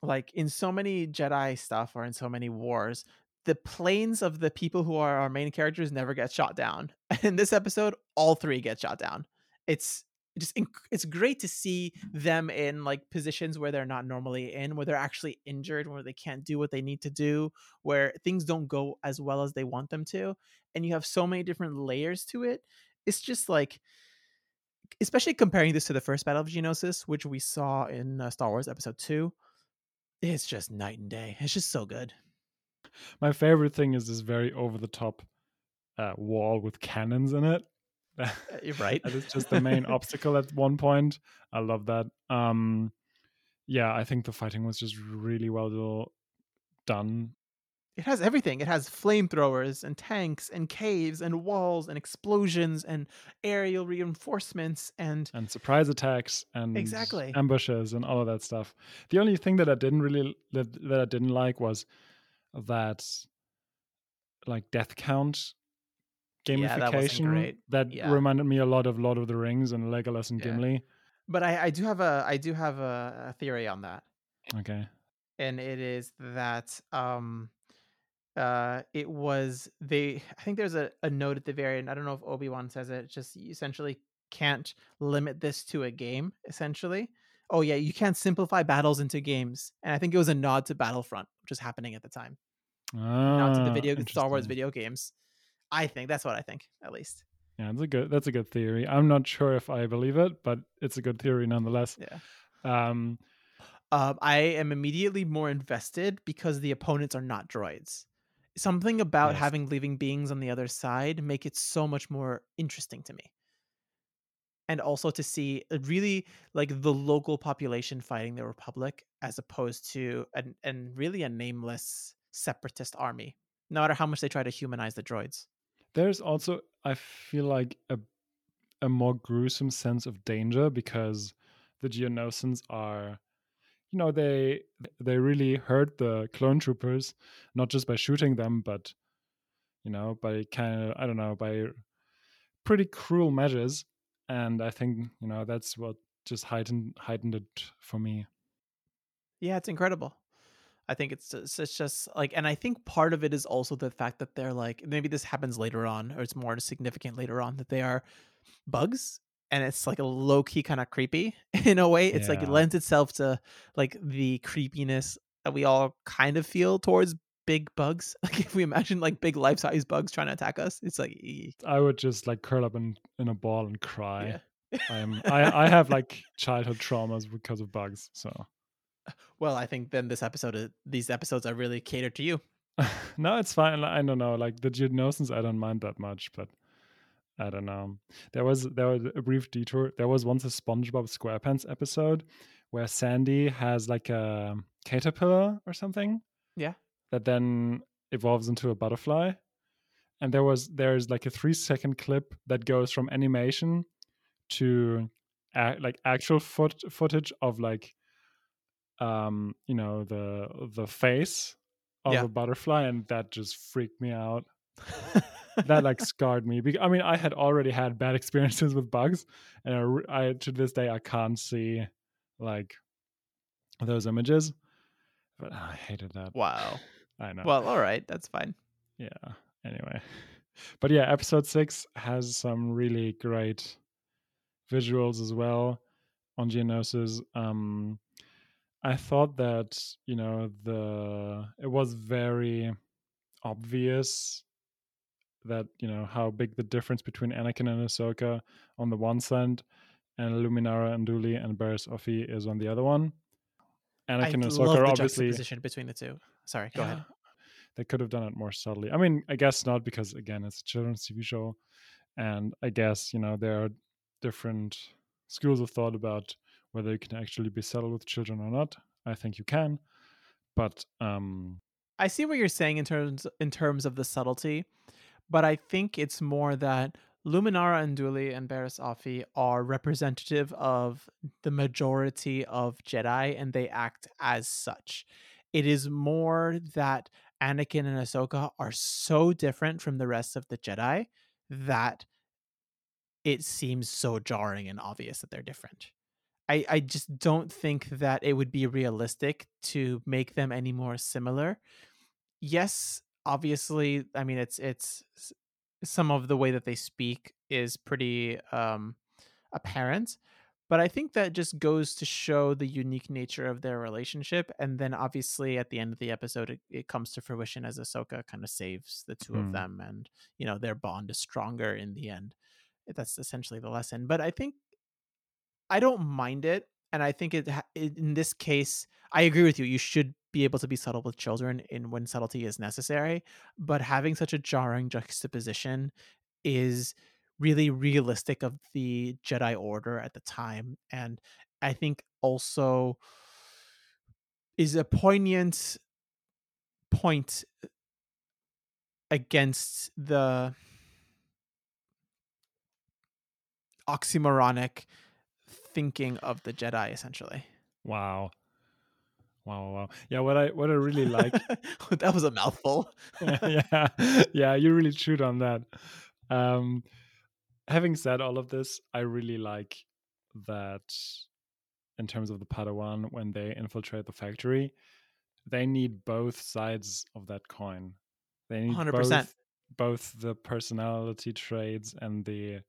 Speaker 1: like, in so many Jedi stuff or in so many wars, the planes of the people who are our main characters never get shot down. In this episode, all three get shot down. It's just inc- it's great to see them in like positions where they're not normally in where they're actually injured where they can't do what they need to do where things don't go as well as they want them to and you have so many different layers to it. It's just like especially comparing this to the first battle of geonosis which we saw in uh, star wars episode 2 it's just night and day. It's just so good.
Speaker 2: My favorite thing is this very over the top uh, wall with cannons in it.
Speaker 1: You're right
Speaker 2: that is just the main obstacle at one point. I love that. Um, yeah, I think the fighting was just really well done.
Speaker 1: it has everything. It has flamethrowers and tanks and caves and walls and explosions and aerial reinforcements and
Speaker 2: and surprise attacks and
Speaker 1: Exactly.
Speaker 2: ambushes and all of that stuff. The only thing that I didn't really that, that I didn't like was that like death count
Speaker 1: Yeah, that
Speaker 2: gamification that
Speaker 1: Yeah.
Speaker 2: reminded me a lot of Lord of the Rings and Legolas and. Gimli.
Speaker 1: but I, I do have a I do have a, a theory on that,
Speaker 2: Okay.
Speaker 1: and it is that um uh it was they I think there's a, a note at the very end. I don't know if Obi Wan says it. Just essentially can't limit this to a game. Essentially, oh yeah, you can't simplify battles into games, and I think it was a nod to Battlefront, which was happening at the time. Nod to the
Speaker 2: Ah,
Speaker 1: video Star Wars video games. I think that's what I think at least.
Speaker 2: Yeah, that's a good that's a good theory. I'm not sure if I believe it, but it's a good theory nonetheless.
Speaker 1: Yeah.
Speaker 2: Um
Speaker 1: um, I am immediately more invested because the opponents are not droids. Something about
Speaker 2: Yes.
Speaker 1: having living beings on the other side make it so much more interesting to me. And also to see a really like the local population fighting the Republic as opposed to an and really a nameless separatist army. No matter how much they try to humanize the droids.
Speaker 2: There's also I feel like a a more gruesome sense of danger because the Geonosians are you know they they really hurt the clone troopers not just by shooting them but you know by kind of I don't know by pretty cruel measures and I think you know that's what just heightened heightened it for me
Speaker 1: Yeah, it's incredible. I think it's just, it's just like, and I think part of it is also the fact that they're like, maybe this happens later on, or it's more significant later on that they are bugs, and it's like a low key kind of creepy in a way. It's like it lends itself to like the creepiness that we all kind of feel towards big bugs. Like if we imagine like big life size bugs trying to attack us, it's like, eek.
Speaker 2: I would just like curl up in, in a ball and cry.
Speaker 1: yeah.
Speaker 2: I'm I, I have like childhood traumas because of bugs. So
Speaker 1: Well, I think then this episode, is- these episodes are really catered to you.
Speaker 2: no, it's fine. I don't know. Like the Geonosians, I don't mind that much, but I don't know. There was there was a brief detour. There was once a SpongeBob SquarePants episode where Sandy has like a caterpillar or something.
Speaker 1: Yeah.
Speaker 2: That then evolves into a butterfly. And there was there's like a three second clip that goes from animation to like actual foot, footage of like um you know the the face of
Speaker 1: Yeah.
Speaker 2: a butterfly and that just freaked me out that like scarred me because i mean i had already had bad experiences with bugs and I, I to this day i can't see like those images but i hated that
Speaker 1: wow.
Speaker 2: I know.
Speaker 1: Well, all right, that's fine.
Speaker 2: Yeah. Anyway, but yeah, episode six has some really great visuals as well on Geonosis. Um, I thought that you know the it was very obvious that you know how big the difference between Anakin and Ahsoka on the one side, and Luminara Unduli and Barriss Offee is on the other one. Anakin
Speaker 1: I
Speaker 2: and Ahsoka are obviously
Speaker 1: juxtaposition between the two. Sorry, go ahead.
Speaker 2: They could have done it more subtly. I mean, I guess not because again, it's a children's TV show, and I guess you know there are different schools of thought about whether you can actually be subtle with children or not. I think you can, but um,
Speaker 1: I see what you're saying in terms in terms of the subtlety, but I think it's more that Luminara and Unduli and Barriss Offee are representative of the majority of Jedi and they act as such. It is more that Anakin and Ahsoka are so different from the rest of the Jedi that it seems so jarring and obvious that they're different. I, I just don't think that it would be realistic to make them any more similar. Yes, obviously, I mean it's it's some of the way that they speak is pretty um apparent, but I think that just goes to show the unique nature of their relationship. And then obviously at the end of the episode it, it comes to fruition as Ahsoka kind of saves the two of
Speaker 2: Hmm.
Speaker 1: them and you know their bond is stronger in the end. That's essentially the lesson. But I think I don't mind it, and I think it, in this case, I agree with you. You should be able to be subtle with children in when subtlety is necessary, but having such a jarring juxtaposition is really realistic of the Jedi Order at the time, and I think also is a poignant point against the oxymoronic thinking of the Jedi, essentially.
Speaker 2: wow, wow, wow. Yeah, what I what I really like
Speaker 1: that was a mouthful.
Speaker 2: yeah, yeah, you really chewed on that. Um, having said all of this, I really like that in terms of the Padawan when they infiltrate the factory, they need both sides of that coin. They need
Speaker 1: 100%.
Speaker 2: both both the personality traits and the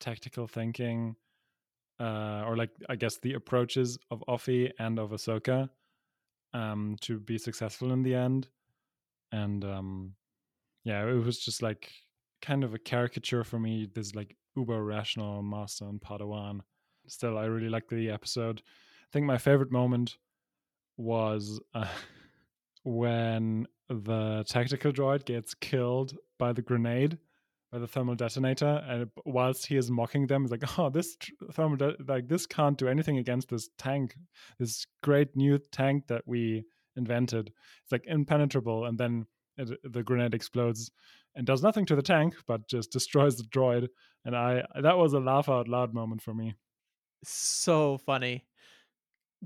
Speaker 2: tactical thinking, uh, or like I guess the approaches of Offee and of Ahsoka, um, to be successful in the end. And um, yeah, it was just like kind of a caricature for me. This like uber rational master and Padawan. Still, I really liked the episode. I think my favorite moment was uh, when the tactical droid gets killed by the grenade, by the thermal detonator, and whilst he is mocking them, he's like, "Oh, this thermal de- like this can't do anything against this tank, this great new tank that we invented. It's like impenetrable." And then it, the grenade explodes and does nothing to the tank, but just destroys the droid. And I that was a laugh out loud moment for me.
Speaker 1: so funny.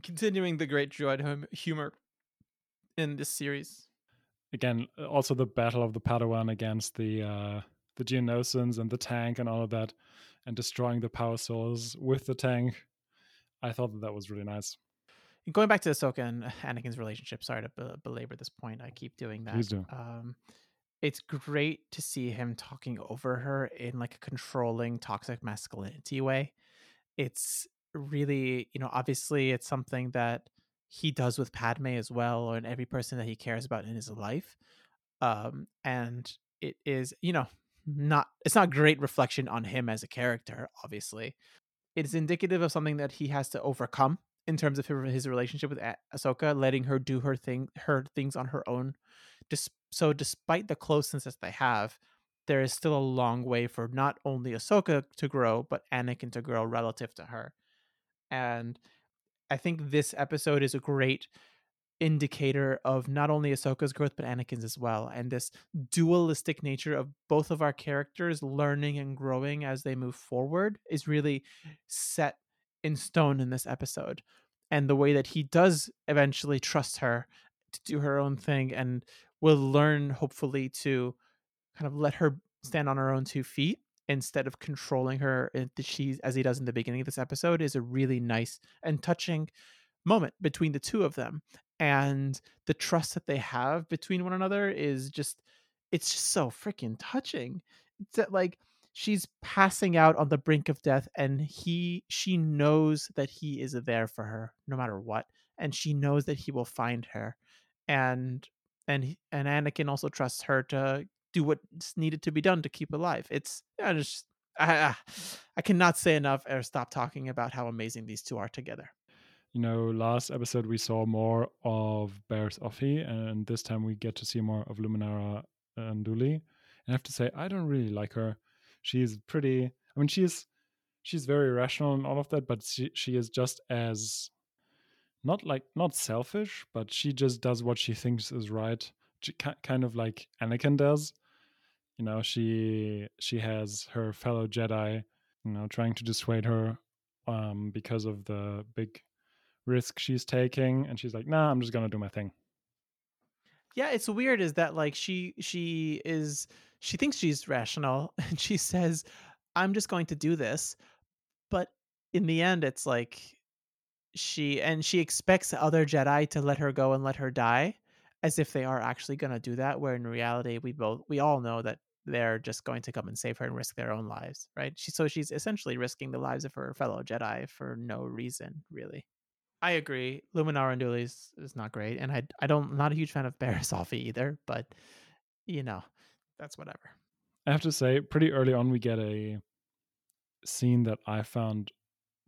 Speaker 1: Continuing the great droid hum- humor in this series.
Speaker 2: again also the battle of the padawan against the uh the geonosians and the tank and all of that and destroying the power source with the tank i thought that that was really nice
Speaker 1: Going back to Ahsoka and Anakin's relationship, sorry to be- belabor this point. I keep doing that.
Speaker 2: Please do.
Speaker 1: Um, it's great to see him talking over her in like a controlling toxic masculinity way. It's really, you know, obviously it's something that he does with Padme as well, and every person that he cares about in his life. Um, and it is, you know, not it's not great reflection on him as a character, obviously. It's indicative of something that he has to overcome in terms of his relationship with Ah- Ahsoka, letting her do her thing, her things on her own. So, despite the closeness that they have, there is still a long way for not only Ahsoka to grow, but Anakin to grow relative to her. And I think this episode is a great indicator of not only Ahsoka's growth, but Anakin's as well. And this dualistic nature of both of our characters learning and growing as they move forward is really set in stone in this episode. And the way that he does eventually trust her to do her own thing and will learn, hopefully, to kind of let her stand on her own two feet instead of controlling her uh, as he does in the beginning of this episode is a really nice and touching moment between the two of them and the trust that they have between one another is just it's just so freaking touching. It's that like she's passing out on the brink of death and he she knows that he is there for her no matter what and she knows that he will find her and and and Anakin also trusts her to do what's needed to be done to keep alive. It's yeah, just I, I cannot say enough or stop talking about how amazing these two are together
Speaker 2: you know, last episode we saw more of Barriss Offee, and this time we get to see more of Luminara Unduli. And I have to say, I don't really like her. She's pretty. I mean, she's she's very rational and all of that, but she she is just as not like not selfish, but she just does what she thinks is right. She, kind of like Anakin does. You know, she she has her fellow Jedi, you know, trying to dissuade her um, because of the big risk she's taking and she's like nah i'm just gonna do my thing.
Speaker 1: Yeah it's weird is that like she she is she thinks she's rational and she says i'm just going to do this but in the end it's like she and she expects other jedi to let her go and let her die as if they are actually going to do that where in reality we both we all know that they're just going to come and save her and risk their own lives right? She, so she's essentially risking the lives of her fellow jedi for no reason really I agree. Luminara Unduli is, is not great, and I I don't I'm not a huge fan of Barriss either. But you know, that's whatever.
Speaker 2: I have to say, pretty early on, we get a scene that I found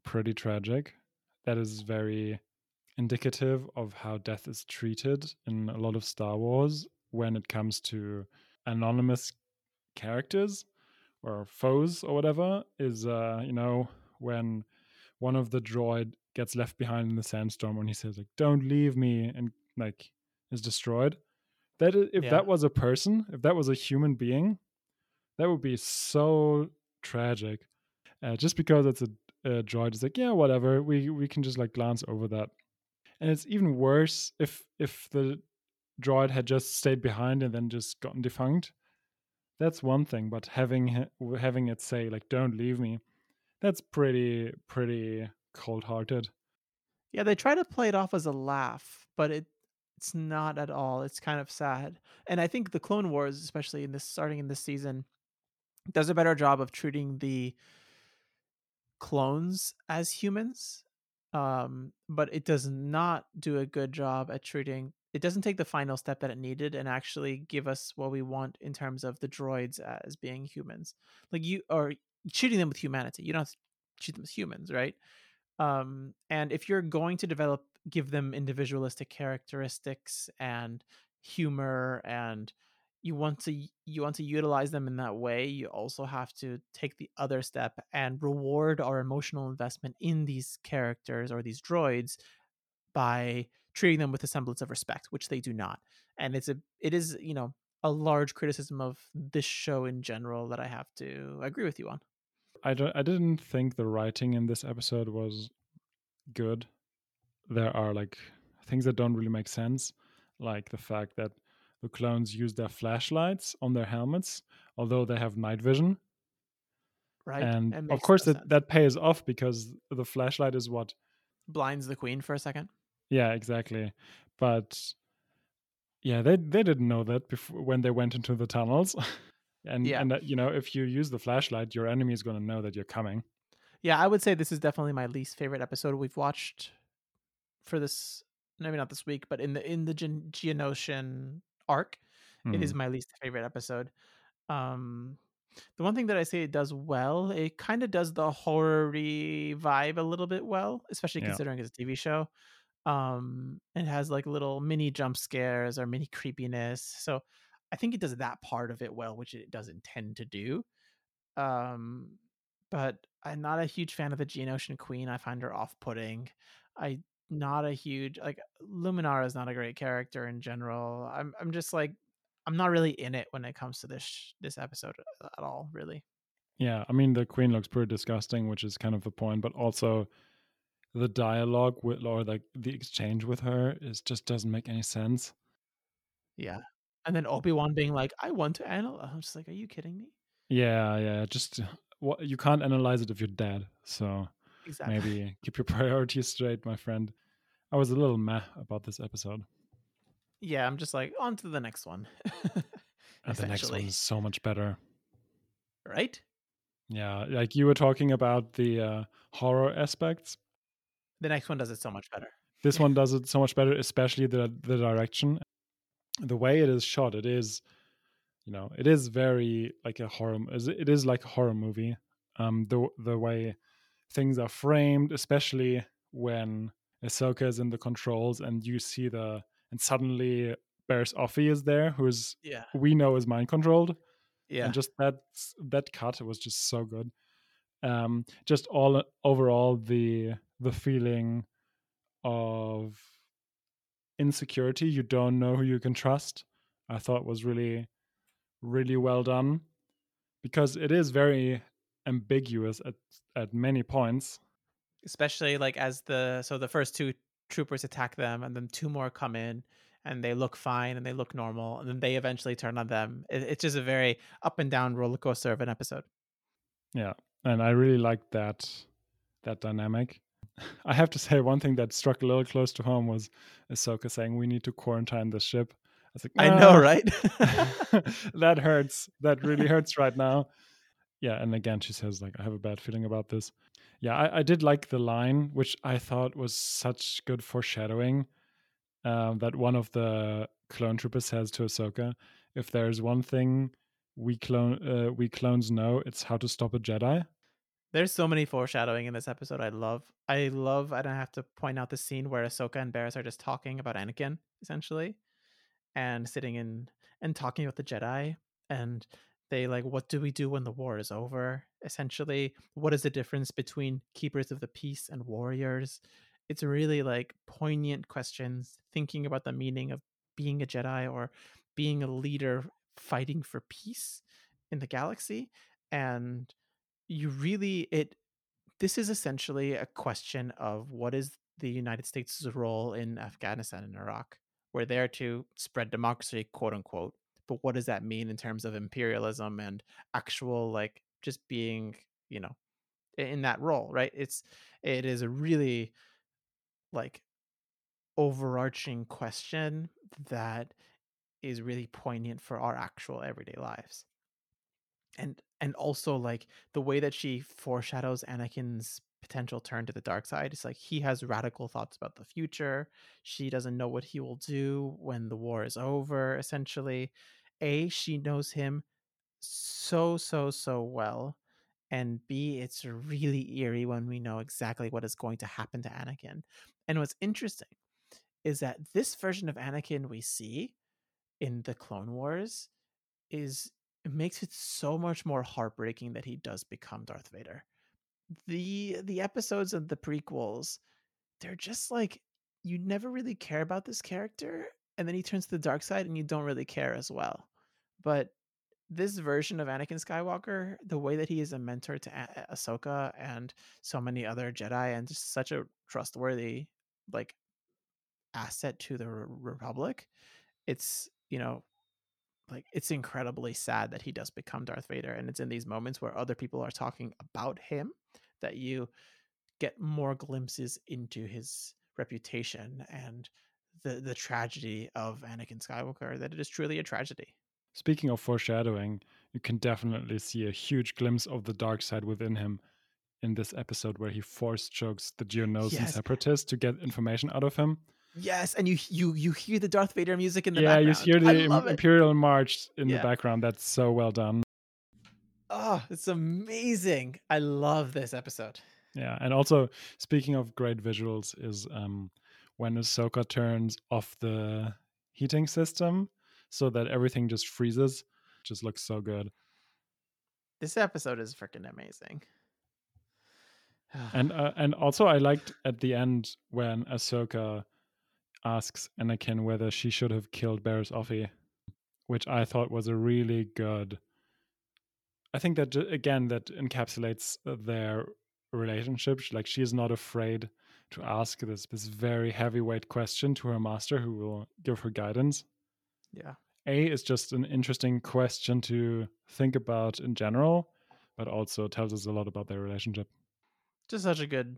Speaker 2: pretty tragic. That is very indicative of how death is treated in a lot of Star Wars when it comes to anonymous characters or foes or whatever. Is uh, you know when one of the droid gets left behind in the sandstorm when he says like don't leave me and like is destroyed. That if yeah. that was a person if that was a human being that would be so tragic. Uh, just because it's a, a droid it's like yeah whatever we we can just like glance over that. And it's even worse if if the droid had just stayed behind and then just gotten defunct. That's one thing but having having it say like don't leave me that's pretty pretty cold hearted.
Speaker 1: Yeah, they try to play it off as a laugh, but it it's not at all. It's kind of sad. And I think the Clone Wars, especially in this starting in this season, does a better job of treating the clones as humans. Um, but it does not do a good job at treating it doesn't take the final step that it needed and actually give us what we want in terms of the droids as being humans. Like you are treating them with humanity. You don't treat them as humans, right? Um, and if you're going to develop give them individualistic characteristics and humor and you want to you want to utilize them in that way you also have to take the other step and reward our emotional investment in these characters or these droids by treating them with a semblance of respect which they do not. And it's a it is you know a large criticism of this show in general that i have to agree with you on
Speaker 2: I don't. I didn't think the writing in this episode was good. There are like things that don't really make sense, like the fact that the clones use their flashlights on their helmets, although they have night vision.
Speaker 1: Right.
Speaker 2: And of course, no that, that pays off because the flashlight is what
Speaker 1: blinds the queen for a second.
Speaker 2: Yeah, exactly. But yeah, they they didn't know that before when they went into the tunnels. and yeah. and that, you know if you use the flashlight your enemy is going to know that you're coming
Speaker 1: yeah i would say this is definitely my least favorite episode we've watched for this maybe not this week but in the in the Gen- geonosian arc mm. it is hmm. my least favorite episode um the one thing that i say it does well it kind of does the horror vibe a little bit well especially yeah. considering it's a tv show um it has like little mini jump scares or mini creepiness so I think it does that part of it well, which it does intend to do. Um, but I'm not a huge fan of the Geonosian Queen. I find her off-putting. I not a huge like Luminara is not a great character in general. I'm I'm just like I'm not really in it when it comes to this this episode at all, really.
Speaker 2: Yeah, I mean the queen looks pretty disgusting, which is kind of the point, but also the dialogue with or like the exchange with her is just doesn't make any sense.
Speaker 1: Yeah, and then Obi-Wan being like, "I want to analyze." I'm just like, "Are you kidding me?"
Speaker 2: Yeah, yeah. Just what you can't analyze it if you're dead. So exactly. maybe keep your priorities straight, my friend. I was a little meh about this episode.
Speaker 1: Yeah, I'm just like on to the next one.
Speaker 2: And the next one is so much better.
Speaker 1: right?
Speaker 2: Yeah, like you were talking about the uh, horror aspects.
Speaker 1: The next one does it so much better.
Speaker 2: This one does it so much better, especially the the direction, the way it is shot. It is, you know, it is very like a horror. It is like a horror movie. Um, the the way things are framed, especially when Ahsoka is in the controls and you see the and suddenly Barriss Offee is there, who's
Speaker 1: Yeah.
Speaker 2: we know is mind controlled.
Speaker 1: Yeah.
Speaker 2: And just that that cut was just so good. Um, just all overall the the feeling of insecurity, you don't know who you can trust. I thought was really, really well done because it is very ambiguous at at many points.
Speaker 1: Especially like as the so the first two troopers attack them and then two more come in and they look fine and they look normal and then they eventually turn on them. It, it's just a very up and down roller coaster of an episode.
Speaker 2: Yeah, and I really liked that that dynamic. I have to say one thing that struck a little close to home was Ahsoka saying we need to quarantine the ship. I was like,
Speaker 1: I know, right?
Speaker 2: that hurts. That really hurts right now. Yeah, and again she says like I have a bad feeling about this. Yeah, I, I did like the line, which I thought was such good foreshadowing. Um, that one of the clone troopers says to Ahsoka, "If there's one thing we clone uh, we clones know, it's how to stop a Jedi."
Speaker 1: There's so many foreshadowing in this episode. I love. I love. I don't have to point out the scene where Ahsoka and Barriss are just talking about Anakin, essentially, and sitting in and talking about the Jedi, and they like, what do we do when the war is over? Essentially, what is the difference between keepers of the peace and warriors? It's really like poignant questions, thinking about the meaning of being a Jedi or being a leader fighting for peace in the galaxy, and you really it this is essentially a question of what is the United States' role in Afghanistan and Iraq. We're there to spread democracy, quote unquote. But what does that mean in terms of imperialism and actual like just being, you know, in that role, right? It's it is a really like overarching question that is really poignant for our actual everyday lives and and also like the way that she foreshadows Anakin's potential turn to the dark side it's like he has radical thoughts about the future. She doesn't know what he will do when the war is over essentially. A she knows him so so so well and b it's really eerie when we know exactly what is going to happen to Anakin. And what's interesting is that this version of Anakin we see in the Clone Wars is it makes it so much more heartbreaking that he does become Darth Vader. The the episodes of the prequels, they're just like you never really care about this character, and then he turns to the dark side and you don't really care as well. But this version of Anakin Skywalker, the way that he is a mentor to a- Ahsoka and so many other Jedi, and just such a trustworthy like asset to the Re- Republic, it's you know like it's incredibly sad that he does become Darth Vader and it's in these moments where other people are talking about him that you get more glimpses into his reputation and the the tragedy of Anakin Skywalker that it is truly a tragedy.
Speaker 2: Speaking of foreshadowing, you can definitely see a huge glimpse of the dark side within him in this episode where he force chokes the Geonosian
Speaker 1: Yes.
Speaker 2: separatists to get information out of him.
Speaker 1: Yes, and you you you hear the Darth Vader music in the
Speaker 2: yeah, you hear the Im-
Speaker 1: love it.
Speaker 2: Imperial March in
Speaker 1: Yeah.
Speaker 2: the background. That's so well done.
Speaker 1: Oh, it's amazing. I love this episode.
Speaker 2: Yeah, and also speaking of great visuals, is um, when Ahsoka turns off the heating system so that everything just freezes. Just looks so good.
Speaker 1: This episode is freaking amazing.
Speaker 2: And uh, and also I liked at the end when Ahsoka asks Anakin whether she should have killed Barriss Offee, which I thought was a really good. I think that again that encapsulates their relationship. Like she is not afraid to ask this this very heavyweight question to her master, who will give her guidance.
Speaker 1: yeah.
Speaker 2: A is just an interesting question to think about in general, but also tells us a lot about their relationship.
Speaker 1: just such a good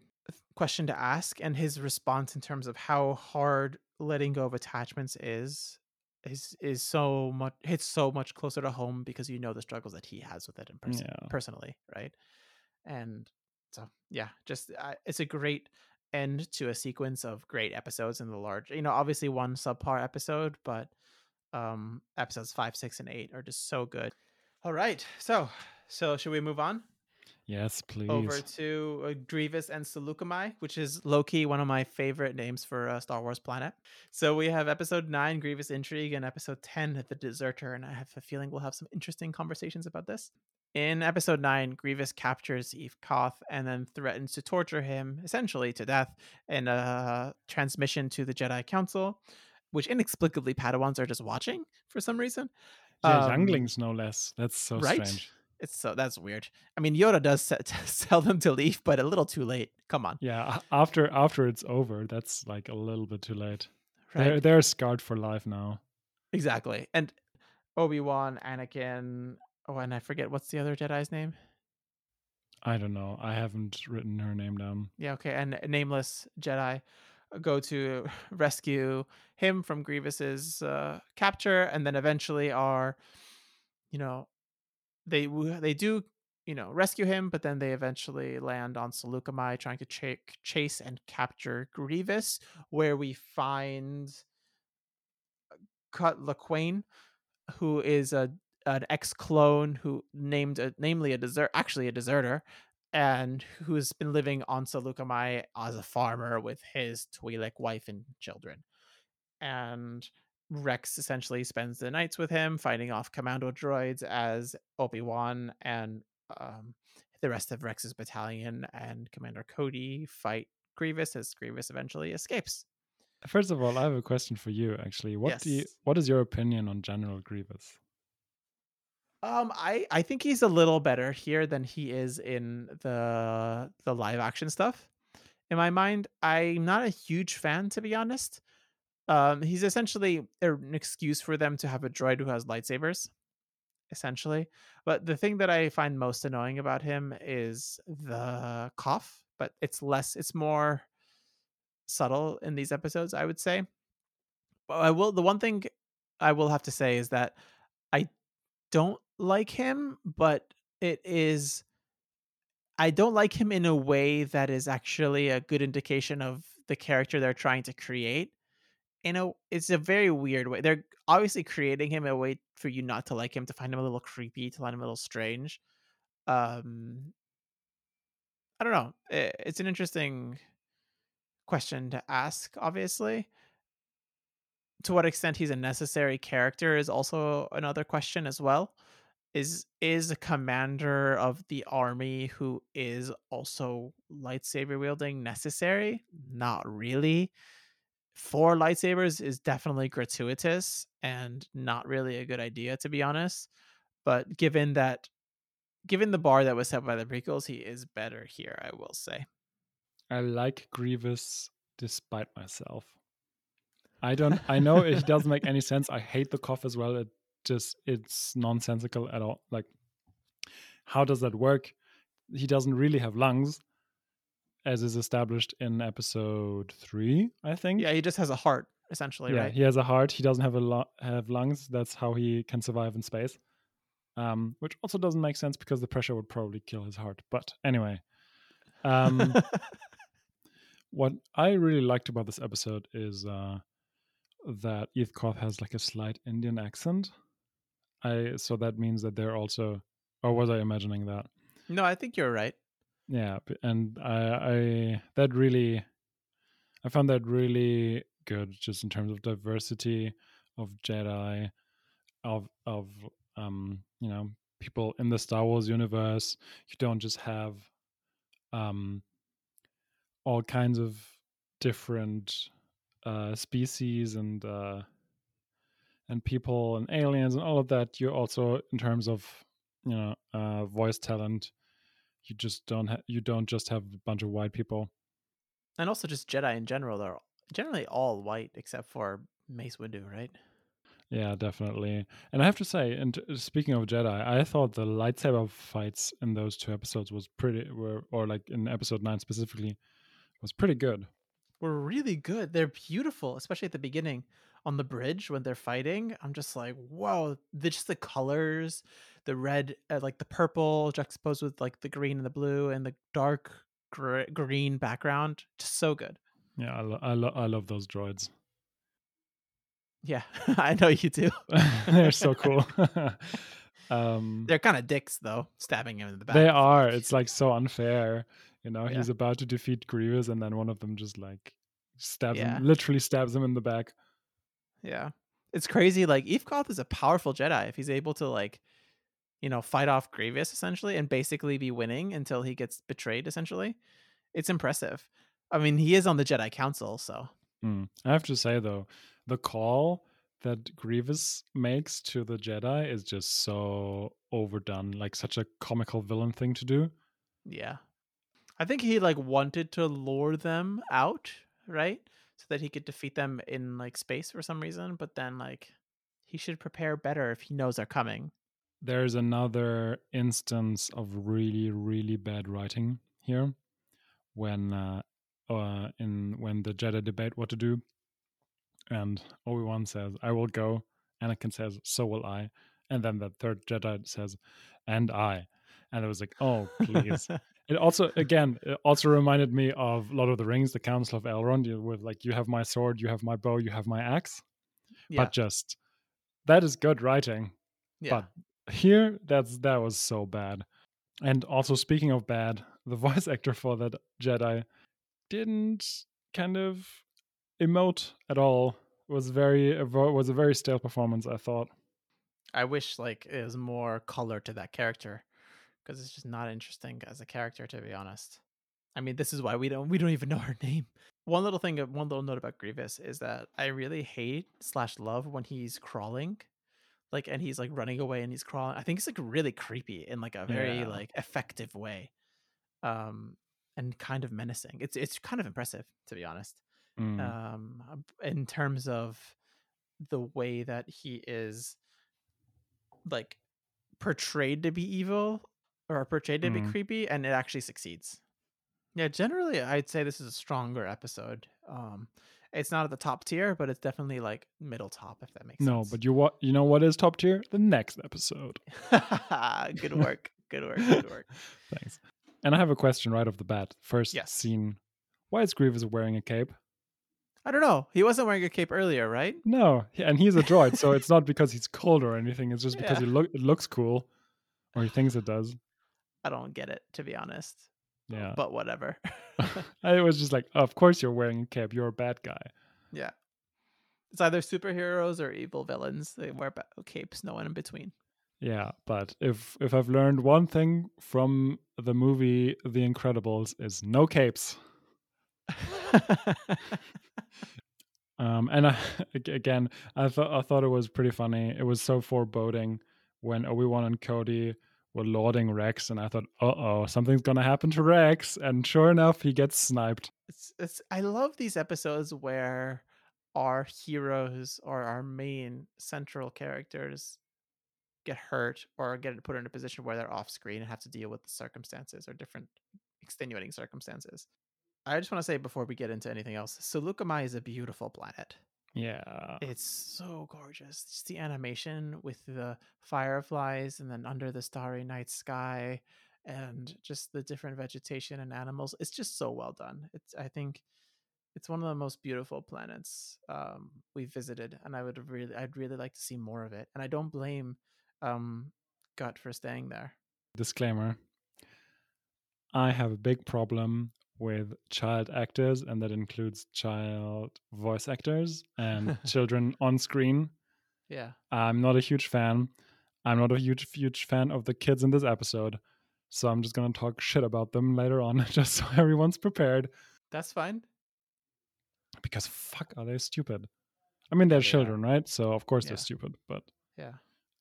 Speaker 1: question to ask and his response in terms of how hard letting go of attachments is is is so much hits so much closer to home because you know the struggles that he has with it in person
Speaker 2: Yeah.
Speaker 1: personally right? And so yeah just uh, it's a great end to a sequence of great episodes in the large you know obviously one subpar episode but um episodes five six and eight are just so good. All right so so should we move on
Speaker 2: Yes, please.
Speaker 1: over to uh, Grievous and Saleucami, which is low key one of my favorite names for a Star Wars planet. So we have episode nine, Grievous Intrigue, and episode 10, The Deserter. And I have a feeling we'll have some interesting conversations about this. In episode nine, Grievous captures Eeth Koth and then threatens to torture him, essentially to death, in a transmission to the Jedi Council, which inexplicably Padawans are just watching for some reason.
Speaker 2: yeah,
Speaker 1: um,
Speaker 2: younglings no less. That's so
Speaker 1: right?
Speaker 2: strange.
Speaker 1: It's so that's weird. I mean, Yoda does se- tell them to leave, but a little too late. Come on,
Speaker 2: Yeah, after after it's over, that's like a little bit too late.
Speaker 1: right?
Speaker 2: They're they're scarred for life now.
Speaker 1: Exactly. And Obi Wan, Anakin. Oh, and I forget what's the other Jedi's name.
Speaker 2: I don't know. I haven't written her name down.
Speaker 1: Yeah, okay. And nameless Jedi go to rescue him from Grievous's uh, capture, and then eventually are, you know, they they do you know rescue him, but then they eventually land on Saleucami, trying to ch- chase and capture Grievous, where we find uh, Cut Lawquane, who is a an ex clone who named a, namely a desert actually a deserter and who's been living on Saleucami as a farmer with his Twi'lek wife and children. And Rex essentially spends the nights with him, fighting off commando droids as Obi Wan and um, the rest of Rex's battalion and Commander Cody fight Grievous as Grievous eventually escapes.
Speaker 2: First of all, I have a question for you. Actually, what do you? What is your opinion on General Grievous?
Speaker 1: Um, I I think he's a little better here than he is in the the live action stuff. In my mind, I'm not a huge fan to be honest. Um, he's essentially an excuse for them to have a droid who has lightsabers, essentially. But the thing that I find most annoying about him is the cough. But it's less, it's more subtle in these episodes, I would say. But I will. The one thing I will have to say is that I don't like him, but it is I don't like him in a way that is actually a good indication of the character they're trying to create. You know, it's a very weird way. They're obviously creating him a way for you not to like him, to find him a little creepy, to find him a little strange. Um I don't know. I- It's an interesting question to ask, obviously. To what extent he's a necessary character is also another question as well. Is is a commander of the army who is also lightsaber wielding necessary? Not really. Four lightsabers is definitely gratuitous and not really a good idea to be honest. But given that given the bar that was set by the prequels, he is better here, I will say.
Speaker 2: I like Grievous despite myself. I don't. I know it doesn't make any sense. I hate the cough as well. It just it's nonsensical at all. Like, how does that work? He doesn't really have lungs, as is established in episode three, I think.
Speaker 1: Yeah, he just has a heart, essentially,
Speaker 2: yeah,
Speaker 1: right?
Speaker 2: he has a heart. He doesn't have a lo- have lungs. That's how he can survive in space. Um, which also doesn't make sense because the pressure would probably kill his heart. But anyway, um, what I really liked about this episode is uh, that Eeth Koth has like a slight Indian accent. I so that means that they're also, or was I imagining that?
Speaker 1: no, I think you're right.
Speaker 2: Yeah, and I, I that really, I found that really good, just in terms of diversity of Jedi, of of um, you know, people in the Star Wars universe. You don't just have um all kinds of different uh species and uh and people and aliens and all of that. You also, in terms of you know, uh voice talent, you just don't ha- you don't just have a bunch of white people.
Speaker 1: And also just Jedi in general, they're generally all white except for Mace Windu, right?
Speaker 2: Yeah, definitely. And I have to say, and uh, speaking of Jedi, I thought the lightsaber fights in those two episodes was pretty, were or like in episode nine specifically, was pretty good.
Speaker 1: were really good. They're beautiful, especially at the beginning on the bridge when they're fighting. I'm just like, whoa! The, just the colors, the red, uh, like the purple juxtaposed with like the green and the blue, and the dark gr- green background, just so good.
Speaker 2: Yeah, I, lo- I, lo- I love those droids.
Speaker 1: Yeah, I know you do.
Speaker 2: They're so cool. um,
Speaker 1: They're kind of dicks though, stabbing him in the back.
Speaker 2: they are. It's like so unfair. You know,
Speaker 1: Yeah.
Speaker 2: he's about to defeat Grievous, and then one of them just like stabs
Speaker 1: Yeah.
Speaker 2: him, literally stabs him in the back.
Speaker 1: Yeah. It's crazy. Like Eeth Koth is a powerful Jedi if he's able to like, you know, fight off Grievous essentially and basically be winning until he gets betrayed, essentially. It's impressive. I mean, he is on the Jedi Council, so
Speaker 2: Mm. I have to say though, the call that Grievous makes to the Jedi is just so overdone, like such a comical villain thing to do.
Speaker 1: yeah. I think he like wanted to lure them out, right? So that he could defeat them in like space for some reason, but then like he should prepare better if he knows they're coming.
Speaker 2: There's another instance of really, really bad writing here, when uh, uh, in when the Jedi debate what to do, and Obi Wan says, "I will go." Anakin says, "So will I," and then the third Jedi says, "And I," and it was like, "Oh, please." It also, again, it also reminded me of Lord of the Rings, the Council of Elrond, with like, you have my sword, you have my bow, you have my axe.
Speaker 1: yeah.
Speaker 2: But just that is good writing.
Speaker 1: yeah.
Speaker 2: But here, that's that was so bad. And also, speaking of bad, the voice actor for that Jedi didn't kind of emote at all. It was very it was a very stale performance. I thought.
Speaker 1: I wish like it was more color to that character because it's just not interesting as a character to be honest. I mean, this is why we don't we don't even know her name. One little thing, one little note about Grievous is that I really hate slash love when he's crawling, like and he's like running away and he's crawling. I think it's like really creepy in like a very
Speaker 2: Yeah.
Speaker 1: like effective way, um, and kind of menacing. It's it's kind of impressive to be honest
Speaker 2: Mm,
Speaker 1: um in terms of the way that he is like portrayed to be evil or portrayed to be
Speaker 2: Mm.
Speaker 1: creepy and it actually succeeds yeah generally i'd say this is a stronger episode um it's not at the top tier but it's definitely like middle top if that makes
Speaker 2: no,
Speaker 1: sense no
Speaker 2: but you what you know what is top tier? The next episode.
Speaker 1: good work good work good work
Speaker 2: Thanks. And I have a question right off the bat. First
Speaker 1: Yes.
Speaker 2: scene. Why is Grievous wearing a cape?
Speaker 1: i don't know he wasn't wearing a cape earlier right
Speaker 2: No, and he's a droid, so it's not because he's cold or anything. It's just because
Speaker 1: Yeah.
Speaker 2: he look it looks cool, or he thinks it does.
Speaker 1: I don't get it to be honest
Speaker 2: Yeah,
Speaker 1: but whatever
Speaker 2: I was just like, of course you're wearing a cape. You're a bad guy.
Speaker 1: Yeah. It's either superheroes or evil villains. They wear ba- capes, no one in between.
Speaker 2: Yeah, but if if I've learned one thing from the movie The Incredibles is no capes. Um, and I, again, I thought I thought it was pretty funny. It was so foreboding when Obi Wan and Cody were lauding Rex, and I thought, uh oh, something's gonna happen to Rex. And sure enough, he gets sniped.
Speaker 1: it's, it's, I love these episodes where our heroes or our main central characters get hurt or get put in a position where they're off screen and have to deal with the circumstances or different extenuating circumstances. I just want to say before we get into anything else, Saleucami is a beautiful planet.
Speaker 2: Yeah,
Speaker 1: It's so gorgeous. Just the animation with the fireflies and then under the starry night sky and just the different vegetation and animals. It's just so well done. It's I think it's one of the most beautiful planets um, we've visited, and I would really I'd really like to see more of it. And I don't blame um, Cut for staying there.
Speaker 2: disclaimer. I have a big problem with child actors, and that includes child voice actors and children on screen.
Speaker 1: Yeah.
Speaker 2: I'm not a huge fan. I'm not a huge, huge fan of the kids in this episode. So I'm just going to talk shit about them later on, just so everyone's prepared.
Speaker 1: That's fine.
Speaker 2: Because fuck, are they stupid? I mean, they're
Speaker 1: They are.
Speaker 2: children, right? So of course
Speaker 1: Yeah.
Speaker 2: they're stupid. But
Speaker 1: Yeah.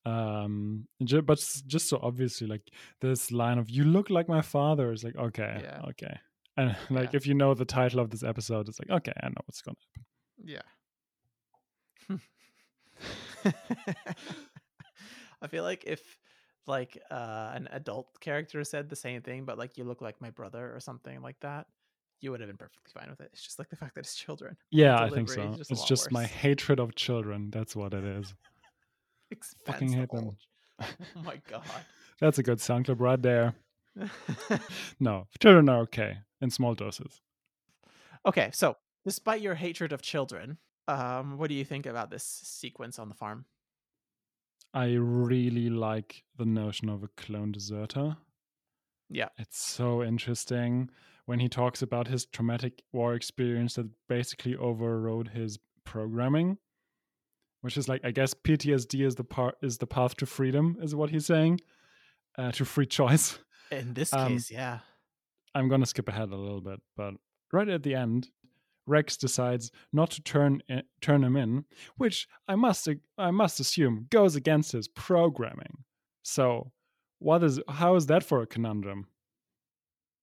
Speaker 2: um, but just so obviously, like this line of "You look like my father" is like okay,
Speaker 1: Yeah.
Speaker 2: okay, and like
Speaker 1: Yeah.
Speaker 2: if you know the title of this episode, it's like okay, I know what's gonna happen.
Speaker 1: Yeah. I feel like if like uh an adult character said the same thing but like you look like my brother or something like that, you would have been perfectly fine with it. It's just like the fact that it's children.
Speaker 2: Yeah, I think so.
Speaker 1: just
Speaker 2: it's just my hatred of children. That's what it is.
Speaker 1: Fucking
Speaker 2: hate them.
Speaker 1: Oh my god.
Speaker 2: That's a good sound clip right there. No, children are okay in small doses.
Speaker 1: okay, so despite your hatred of children, um, what do you think about this sequence on the farm?
Speaker 2: I really like the notion of a clone deserter.
Speaker 1: Yeah.
Speaker 2: It's so interesting when he talks about his traumatic war experience that basically overrode his programming. Which is like I guess PTSD is the part is the path to freedom, is what he's saying. Uh, to free choice.
Speaker 1: In this
Speaker 2: Um,
Speaker 1: case, yeah.
Speaker 2: I'm gonna skip ahead a little bit, but right at the end, Rex decides not to turn i- turn him in, which I must I must assume goes against his programming. So, what is how is that for a conundrum?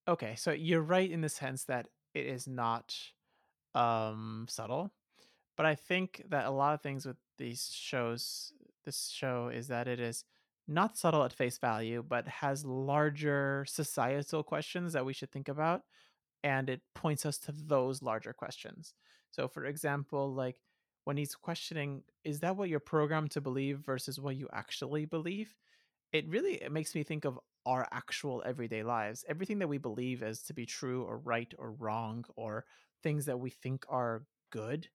Speaker 1: Okay, so you're right in the sense that it is not um subtle. But I think that a lot of things with these shows, this show is that it is not subtle at face value, but has larger societal questions that we should think about. And it points us to those larger questions. So, for example, like when he's questioning, is that what you're programmed to believe versus what you actually believe? It really it makes me think of our actual everyday lives. Everything that we believe as to be true or right or wrong or things that we think are good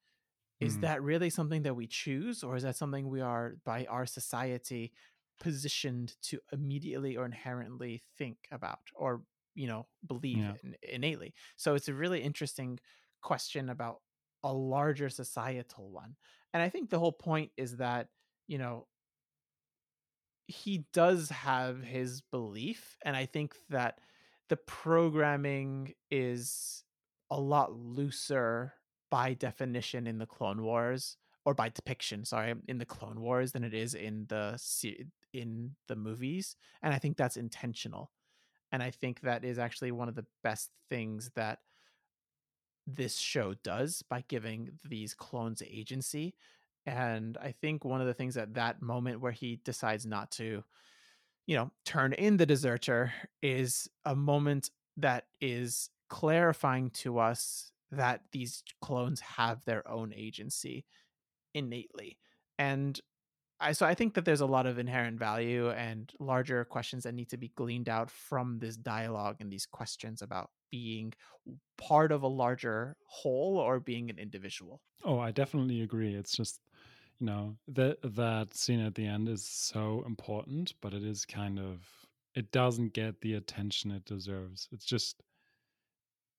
Speaker 1: is
Speaker 2: Hmm.
Speaker 1: that really something that we choose or is that something we are by our society positioned to immediately or inherently think about or you know believe
Speaker 2: Yeah.
Speaker 1: in, innately so it's a really interesting question about a larger societal one and i think the whole point is that you know he does have his belief and i think that the programming is a lot looser by definition in the clone wars or by depiction sorry in the clone wars than it is in the in the movies and i think that's intentional and i think that is actually one of the best things that this show does by giving these clones agency and i think one of the things at that moment where he decides not to you know turn in the deserter is a moment that is clarifying to us that these clones have their own agency innately and I so I think that there's a lot of inherent value and larger questions that need to be gleaned out from this dialogue and these questions about being part of a larger whole or being an individual.
Speaker 2: Oh, I definitely agree. It's just you know that that scene at the end is so important, but it is kind of it doesn't get the attention it deserves. It's just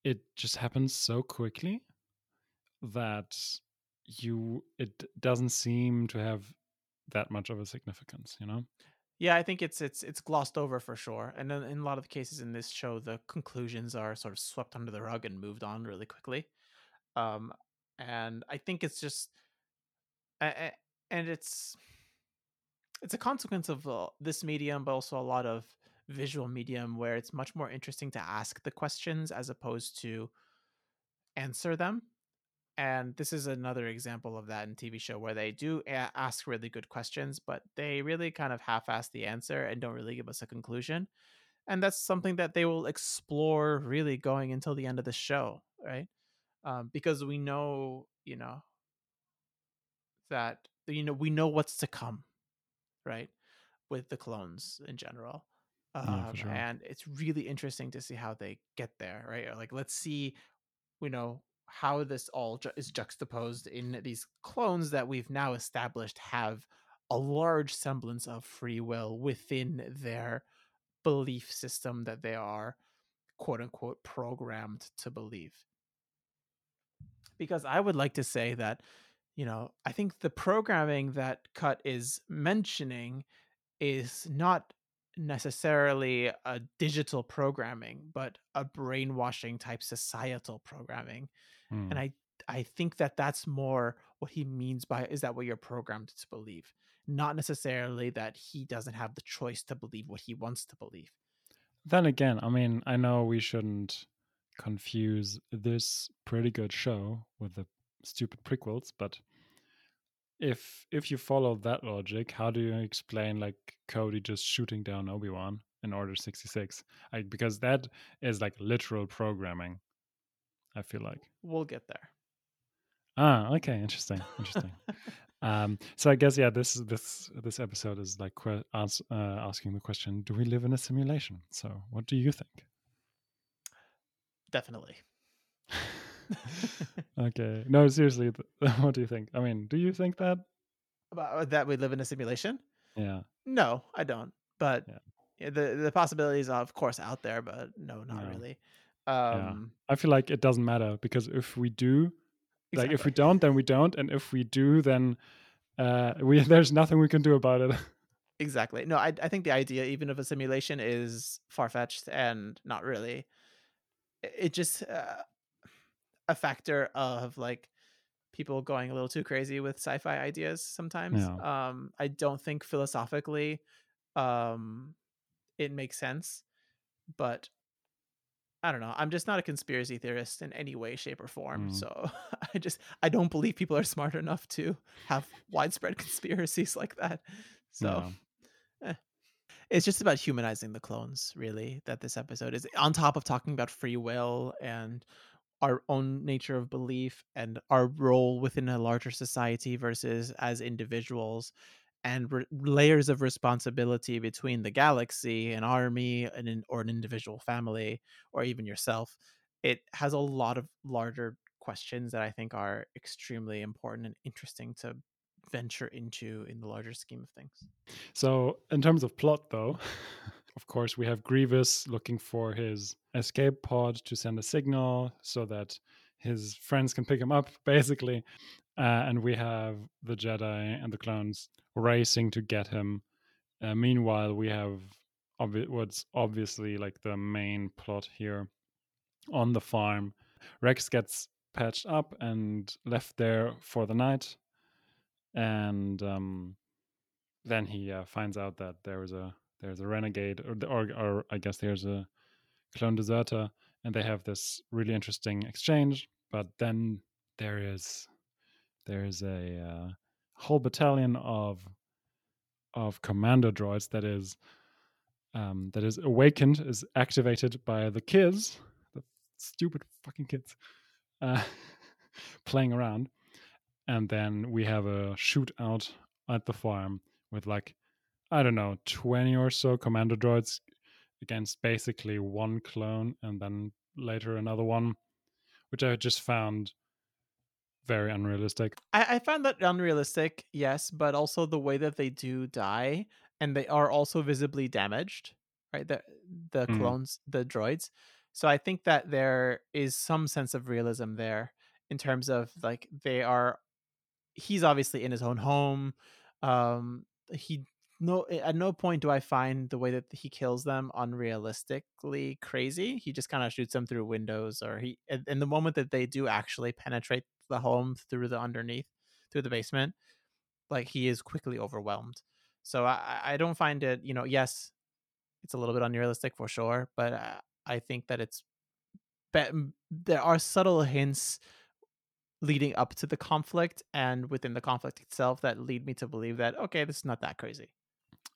Speaker 2: it just happens so quickly that you it doesn't seem to have that much of a significance, you know?
Speaker 1: Yeah, I think it's it's it's glossed over for sure. And then in a lot of the cases in this show, the conclusions are sort of swept under the rug and moved on really quickly. Um, and I think it's just, and it's it's a consequence of uh, this medium, but also a lot of visual medium where it's much more interesting to ask the questions as opposed to answer them. And this is another example of that in TV show where they do ask really good questions, but they really kind of half-ass the answer and don't really give us a conclusion. And that's something that they will explore really going until the end of the show, right? Um, because we know, you know, that you know we know what's to come, right? With the clones in general.
Speaker 2: Yeah,
Speaker 1: Um,
Speaker 2: sure.
Speaker 1: and it's really interesting to see how they get there, right? Or like, let's see, you know, how this all ju- is juxtaposed in these clones that we've now established have a large semblance of free will within their belief system that they are quote unquote programmed to believe. Because I would like to say that, you know, I think the programming that Cut is mentioning is not necessarily a digital programming, but a brainwashing type societal programming.
Speaker 2: Hmm.
Speaker 1: And I I think that that's more what he means by is that what you're programmed to believe, not necessarily that he doesn't have the choice to believe what he wants to believe.
Speaker 2: Then again, I mean, I know we shouldn't confuse this pretty good show with the stupid prequels, but if if you follow that logic, how do you explain like Cody just shooting down Obi Wan in Order sixty six? Like because that is like literal programming. I feel like.
Speaker 1: We'll get there.
Speaker 2: Ah, okay, interesting, interesting. um, so I guess yeah, this this this episode is like que- as, uh, asking the question: Do we live in a simulation? So, what do you think?
Speaker 1: Definitely.
Speaker 2: okay, no, seriously, th- what do you think? I mean, do you think that?
Speaker 1: About uh, that we live in a simulation?
Speaker 2: Yeah.
Speaker 1: No, I don't. But
Speaker 2: Yeah.
Speaker 1: the the possibilities are of course out there, but no, not really.
Speaker 2: Yeah.
Speaker 1: Um,
Speaker 2: I feel like it doesn't matter because if we do, like if we don't, then we don't, and if we do, then uh, we there's nothing we can do about it.
Speaker 1: Exactly. No, I I think the idea even of a simulation is far fetched and not really. It just uh, a factor of like people going a little too crazy with sci-fi ideas sometimes.
Speaker 2: Yeah.
Speaker 1: Um, I don't think philosophically, um, it makes sense, but I don't know. I'm just not a conspiracy theorist in any way, shape, or form.
Speaker 2: Mm.
Speaker 1: So I just I don't believe people are smart enough to have widespread conspiracies like that. So
Speaker 2: Yeah.
Speaker 1: eh. it's just about humanizing the clones, really. That this episode is on top of talking about free will and our own nature of belief and our role within a larger society versus as individuals and re- layers of responsibility between the galaxy an army an or an individual family or even yourself it has a lot of larger questions that i think are extremely important and interesting to venture into in the larger scheme of things
Speaker 2: So, in terms of plot, though, of course, we have Grievous looking for his escape pod to send a signal so that his friends can pick him up, basically. Uh, and we have the Jedi and the clones racing to get him. Uh, meanwhile, we have obvi- what's obviously like the main plot here on the farm. Rex gets patched up and left there for the night. And um, then he uh, finds out that there is a there's a renegade or, or or I guess there's a clone deserter and they have this really interesting exchange but then there is there is a uh, whole battalion of of commando droids that is um, that is awakened is activated by the kids the stupid fucking kids uh, playing around. And then we have a shootout at the farm with like I don't know, 20 or so commando droids against basically one clone and then later another one, which I just found very unrealistic.
Speaker 1: I, I found that unrealistic, yes, but also the way that they do die and they are also visibly damaged, right? The the
Speaker 2: Mm.
Speaker 1: clones, the droids. So I think that there is some sense of realism there in terms of like they are he's obviously in his own home. Um he no at no point do I find the way that he kills them unrealistically crazy. He just kind of shoots them through windows or he in in the moment that they do actually penetrate the home through the underneath through the basement like he is quickly overwhelmed so i I- i don't find it you know yes it's a little bit unrealistic for sure but uh, i think that it's be- there are subtle hints leading up to the conflict and within the conflict itself that lead me to believe that okay this is not that crazy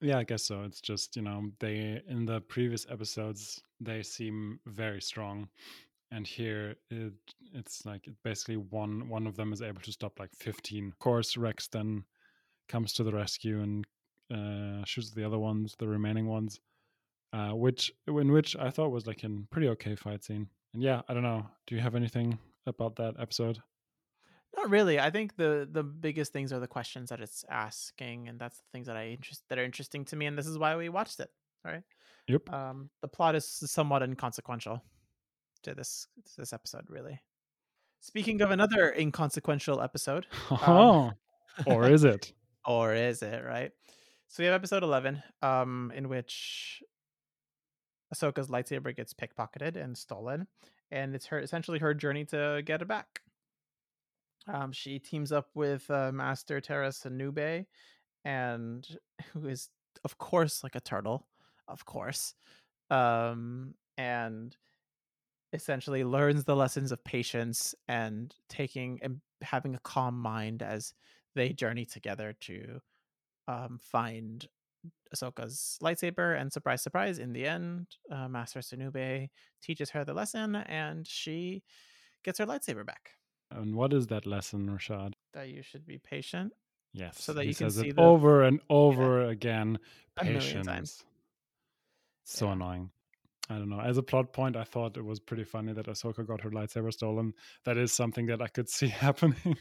Speaker 2: Yeah, I guess so. It's just, you know, they in the previous episodes they seem very strong. And here it it's like basically one one of them is able to stop like 15. Of course, Rex then comes to the rescue and uh, shoots the other ones, the remaining ones. Uh, which in which I thought was like a pretty okay fight scene. And yeah, I don't know. Do you have anything about that episode?
Speaker 1: not really i think the the biggest things are the questions that it's asking and that's the things that i interest that are interesting to me and this is why we watched it all right
Speaker 2: Yep.
Speaker 1: um the plot is somewhat inconsequential to this to this episode really. Speaking of another inconsequential episode
Speaker 2: Oh, or is it?
Speaker 1: or is it right? So we have episode 11 um in which ahsoka's lightsaber gets pickpocketed and stolen and it's her essentially her journey to get it back. Um she teams up with uh, master Tera Sinube, and who is of course like a turtle of course um and essentially learns the lessons of patience and taking and having a calm mind as they journey together to um, find Ahsoka's lightsaber. And surprise, surprise, in the end, uh, Master Sinube teaches her the lesson, and she gets her lightsaber back.
Speaker 2: And what is that lesson, Rashad?
Speaker 1: That you should be patient.
Speaker 2: Yes.
Speaker 1: So that
Speaker 2: he
Speaker 1: you can see
Speaker 2: it
Speaker 1: the-
Speaker 2: over and over again.
Speaker 1: A
Speaker 2: Patience. So
Speaker 1: Yeah.
Speaker 2: annoying. I don't know. As a plot point, I thought it was pretty funny that Ahsoka got her lightsaber stolen. That is something that I could see happening.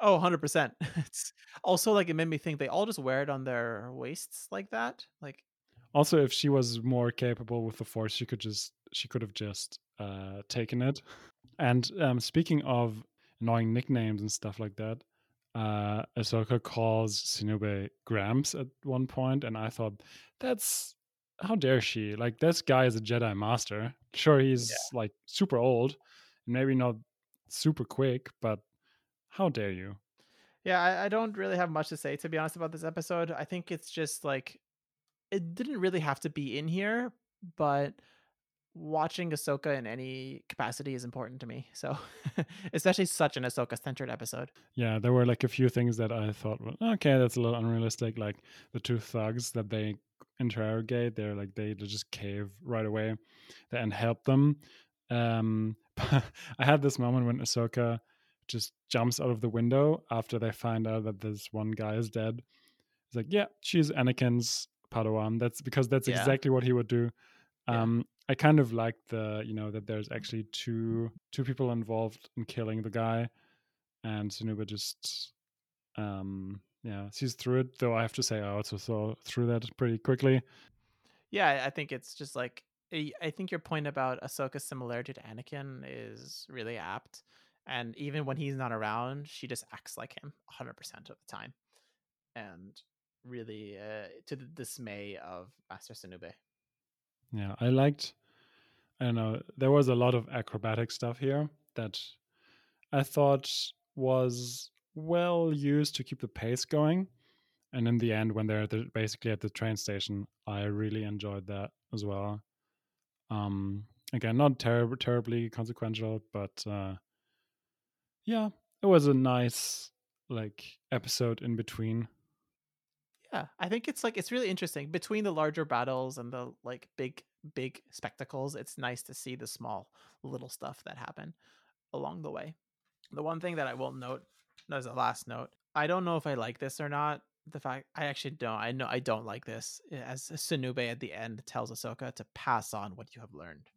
Speaker 1: Oh, 100%. It's also like it made me think they all just wear it on their waists like that. Like
Speaker 2: also, if she was more capable with the Force, she could just she could have just uh, taken it. And um, speaking of annoying nicknames and stuff like that, uh, Ahsoka calls Sinube Gramps at one point, and I thought that's how dare she? Like this guy is a Jedi Master. Sure, he's like super old, and maybe not super quick, but how dare you?
Speaker 1: Yeah, I, I don't really have much to say to be honest about this episode. I think it's just like it didn't really have to be in here, but watching Ahsoka in any capacity is important to me. So, especially such an Ahsoka centered episode.
Speaker 2: Yeah, there were like a few things that I thought, well, okay, that's a little unrealistic. Like the two thugs that they interrogate, they're like they just cave right away and help them. Um, I had this moment when Ahsoka just jumps out of the window after they find out that this one guy is dead. It's like, yeah, she's Anakin's Padawan. That's because that's
Speaker 1: Yeah.
Speaker 2: exactly what he would do.
Speaker 1: Yeah.
Speaker 2: Um, I kind of like the, you know, that there's actually two two people involved in killing the guy, and Sinube just, um, yeah, sees through it. Though I have to say, I also saw through that pretty quickly.
Speaker 1: Yeah, I- think it's just like I I think your point about Ahsoka's similarity to Anakin is really apt. And even when he's not around, she just acts like him 100% of the time. And really uh, to the dismay of Master Sinube.
Speaker 2: Yeah, I liked. I don't know. There was a lot of acrobatic stuff here that I thought was well used to keep the pace going. And in the end, when they're at the, basically at the train station, I really enjoyed that as well. Um, again, not terribly terribly consequential, but uh, yeah, it was a nice like episode in between.
Speaker 1: Yeah, I think it's like it's really interesting between the larger battles and the like big big spectacles. It's nice to see the small little stuff that happen along the way. The one thing that I will note as a last note, I don't know if I like this or not. The fact I actually don't. I know I don't like this. Eh, as Sinube at the end tells Ahsoka to pass on what you have learned,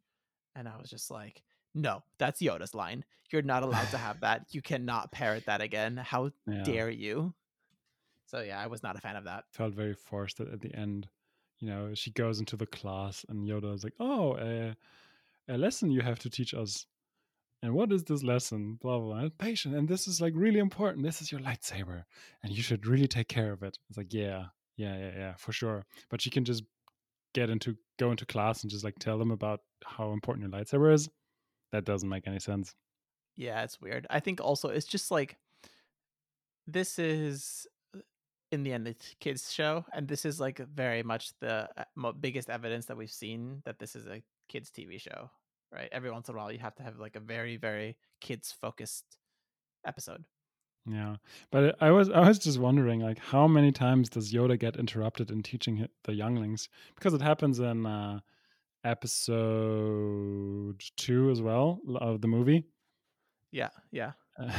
Speaker 1: and I was just like, no, that's Yoda's line. You're not allowed to have that. You cannot parrot that again. How
Speaker 2: Yeah.
Speaker 1: dare you? So yeah, I was not a fan of that.
Speaker 2: felt very forced that at the end, you know, she goes into the class and Yoda is like, "Oh, a, a lesson you have to teach us." And what is this lesson? Blah blah. blah. Patient, and this is like really important. This is your lightsaber, and you should really take care of it. It's like, yeah, yeah, yeah, yeah, for sure. But she can just get into go into class and just like tell them about how important your lightsaber is. That doesn't make any sense.
Speaker 1: Yeah, it's weird. I think also it's just like this is uh, in the end the kids show and this is like very much the uh, biggest evidence that we've seen that this is a kids TV show, right? Every once in a while you have to have like a very very kids focused episode.
Speaker 2: Yeah, but I was I was just wondering, like, how many times does Yoda get interrupted in teaching the younglings? Because it happens in uh, episode two as well of the movie.
Speaker 1: Yeah, yeah.
Speaker 2: Uh,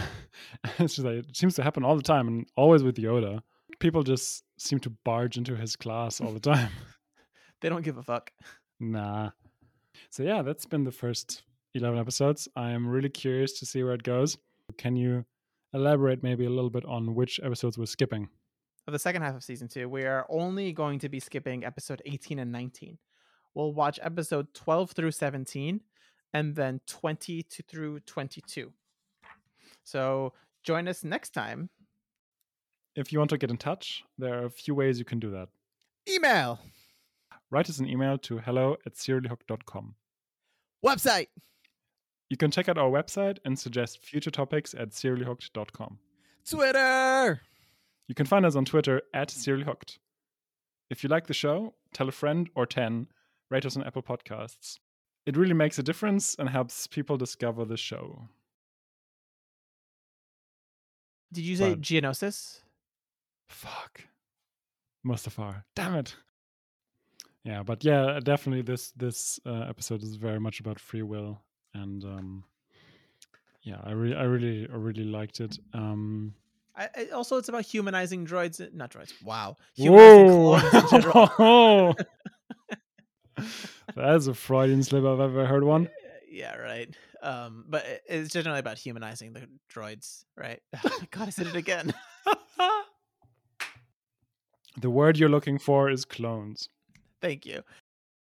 Speaker 2: it's just like it seems to happen all the time, and always with Yoda. People just seem to barge into his class all the time.
Speaker 1: They don't give a fuck.
Speaker 2: nah. So yeah, that's been the first eleven episodes. I am really curious to see where it goes. Can you elaborate maybe a little bit on which episodes we're skipping?
Speaker 1: For the second half of season two, we are only going to be skipping episode 18 and 19. We'll watch episode 12 through 17 and then 20 to through 22. So join us next time.
Speaker 2: If you want to get in touch, there are a few ways you can do that.
Speaker 1: Email,
Speaker 2: Write us an email to hello at seriallyhooked.com.
Speaker 1: website,
Speaker 2: You can check out our website and suggest future topics at seriallyhooked.com.
Speaker 1: Twitter.
Speaker 2: You can find us on Twitter at seriallyhooked. If you like the show, tell a friend or 10, rate us on Apple Podcasts. It really makes a difference and helps people discover the show.
Speaker 1: Did you say
Speaker 2: What?
Speaker 1: Geonosis?
Speaker 2: Fuck. Mustafar. Damn it. Yeah, but yeah, definitely this this uh, episode is very much about free will and um yeah, I really, I really, I really liked it. Um,
Speaker 1: I, I, also, it's about humanizing droids, uh, not droids. Wow, humanizing
Speaker 2: whoa!
Speaker 1: clones in general.
Speaker 2: That's a Freudian slip I've ever heard one.
Speaker 1: yeah, right. Um, but it's generally about humanizing the droids, right? God, I said it again.
Speaker 2: The word you're looking for is clones.
Speaker 1: Thank you.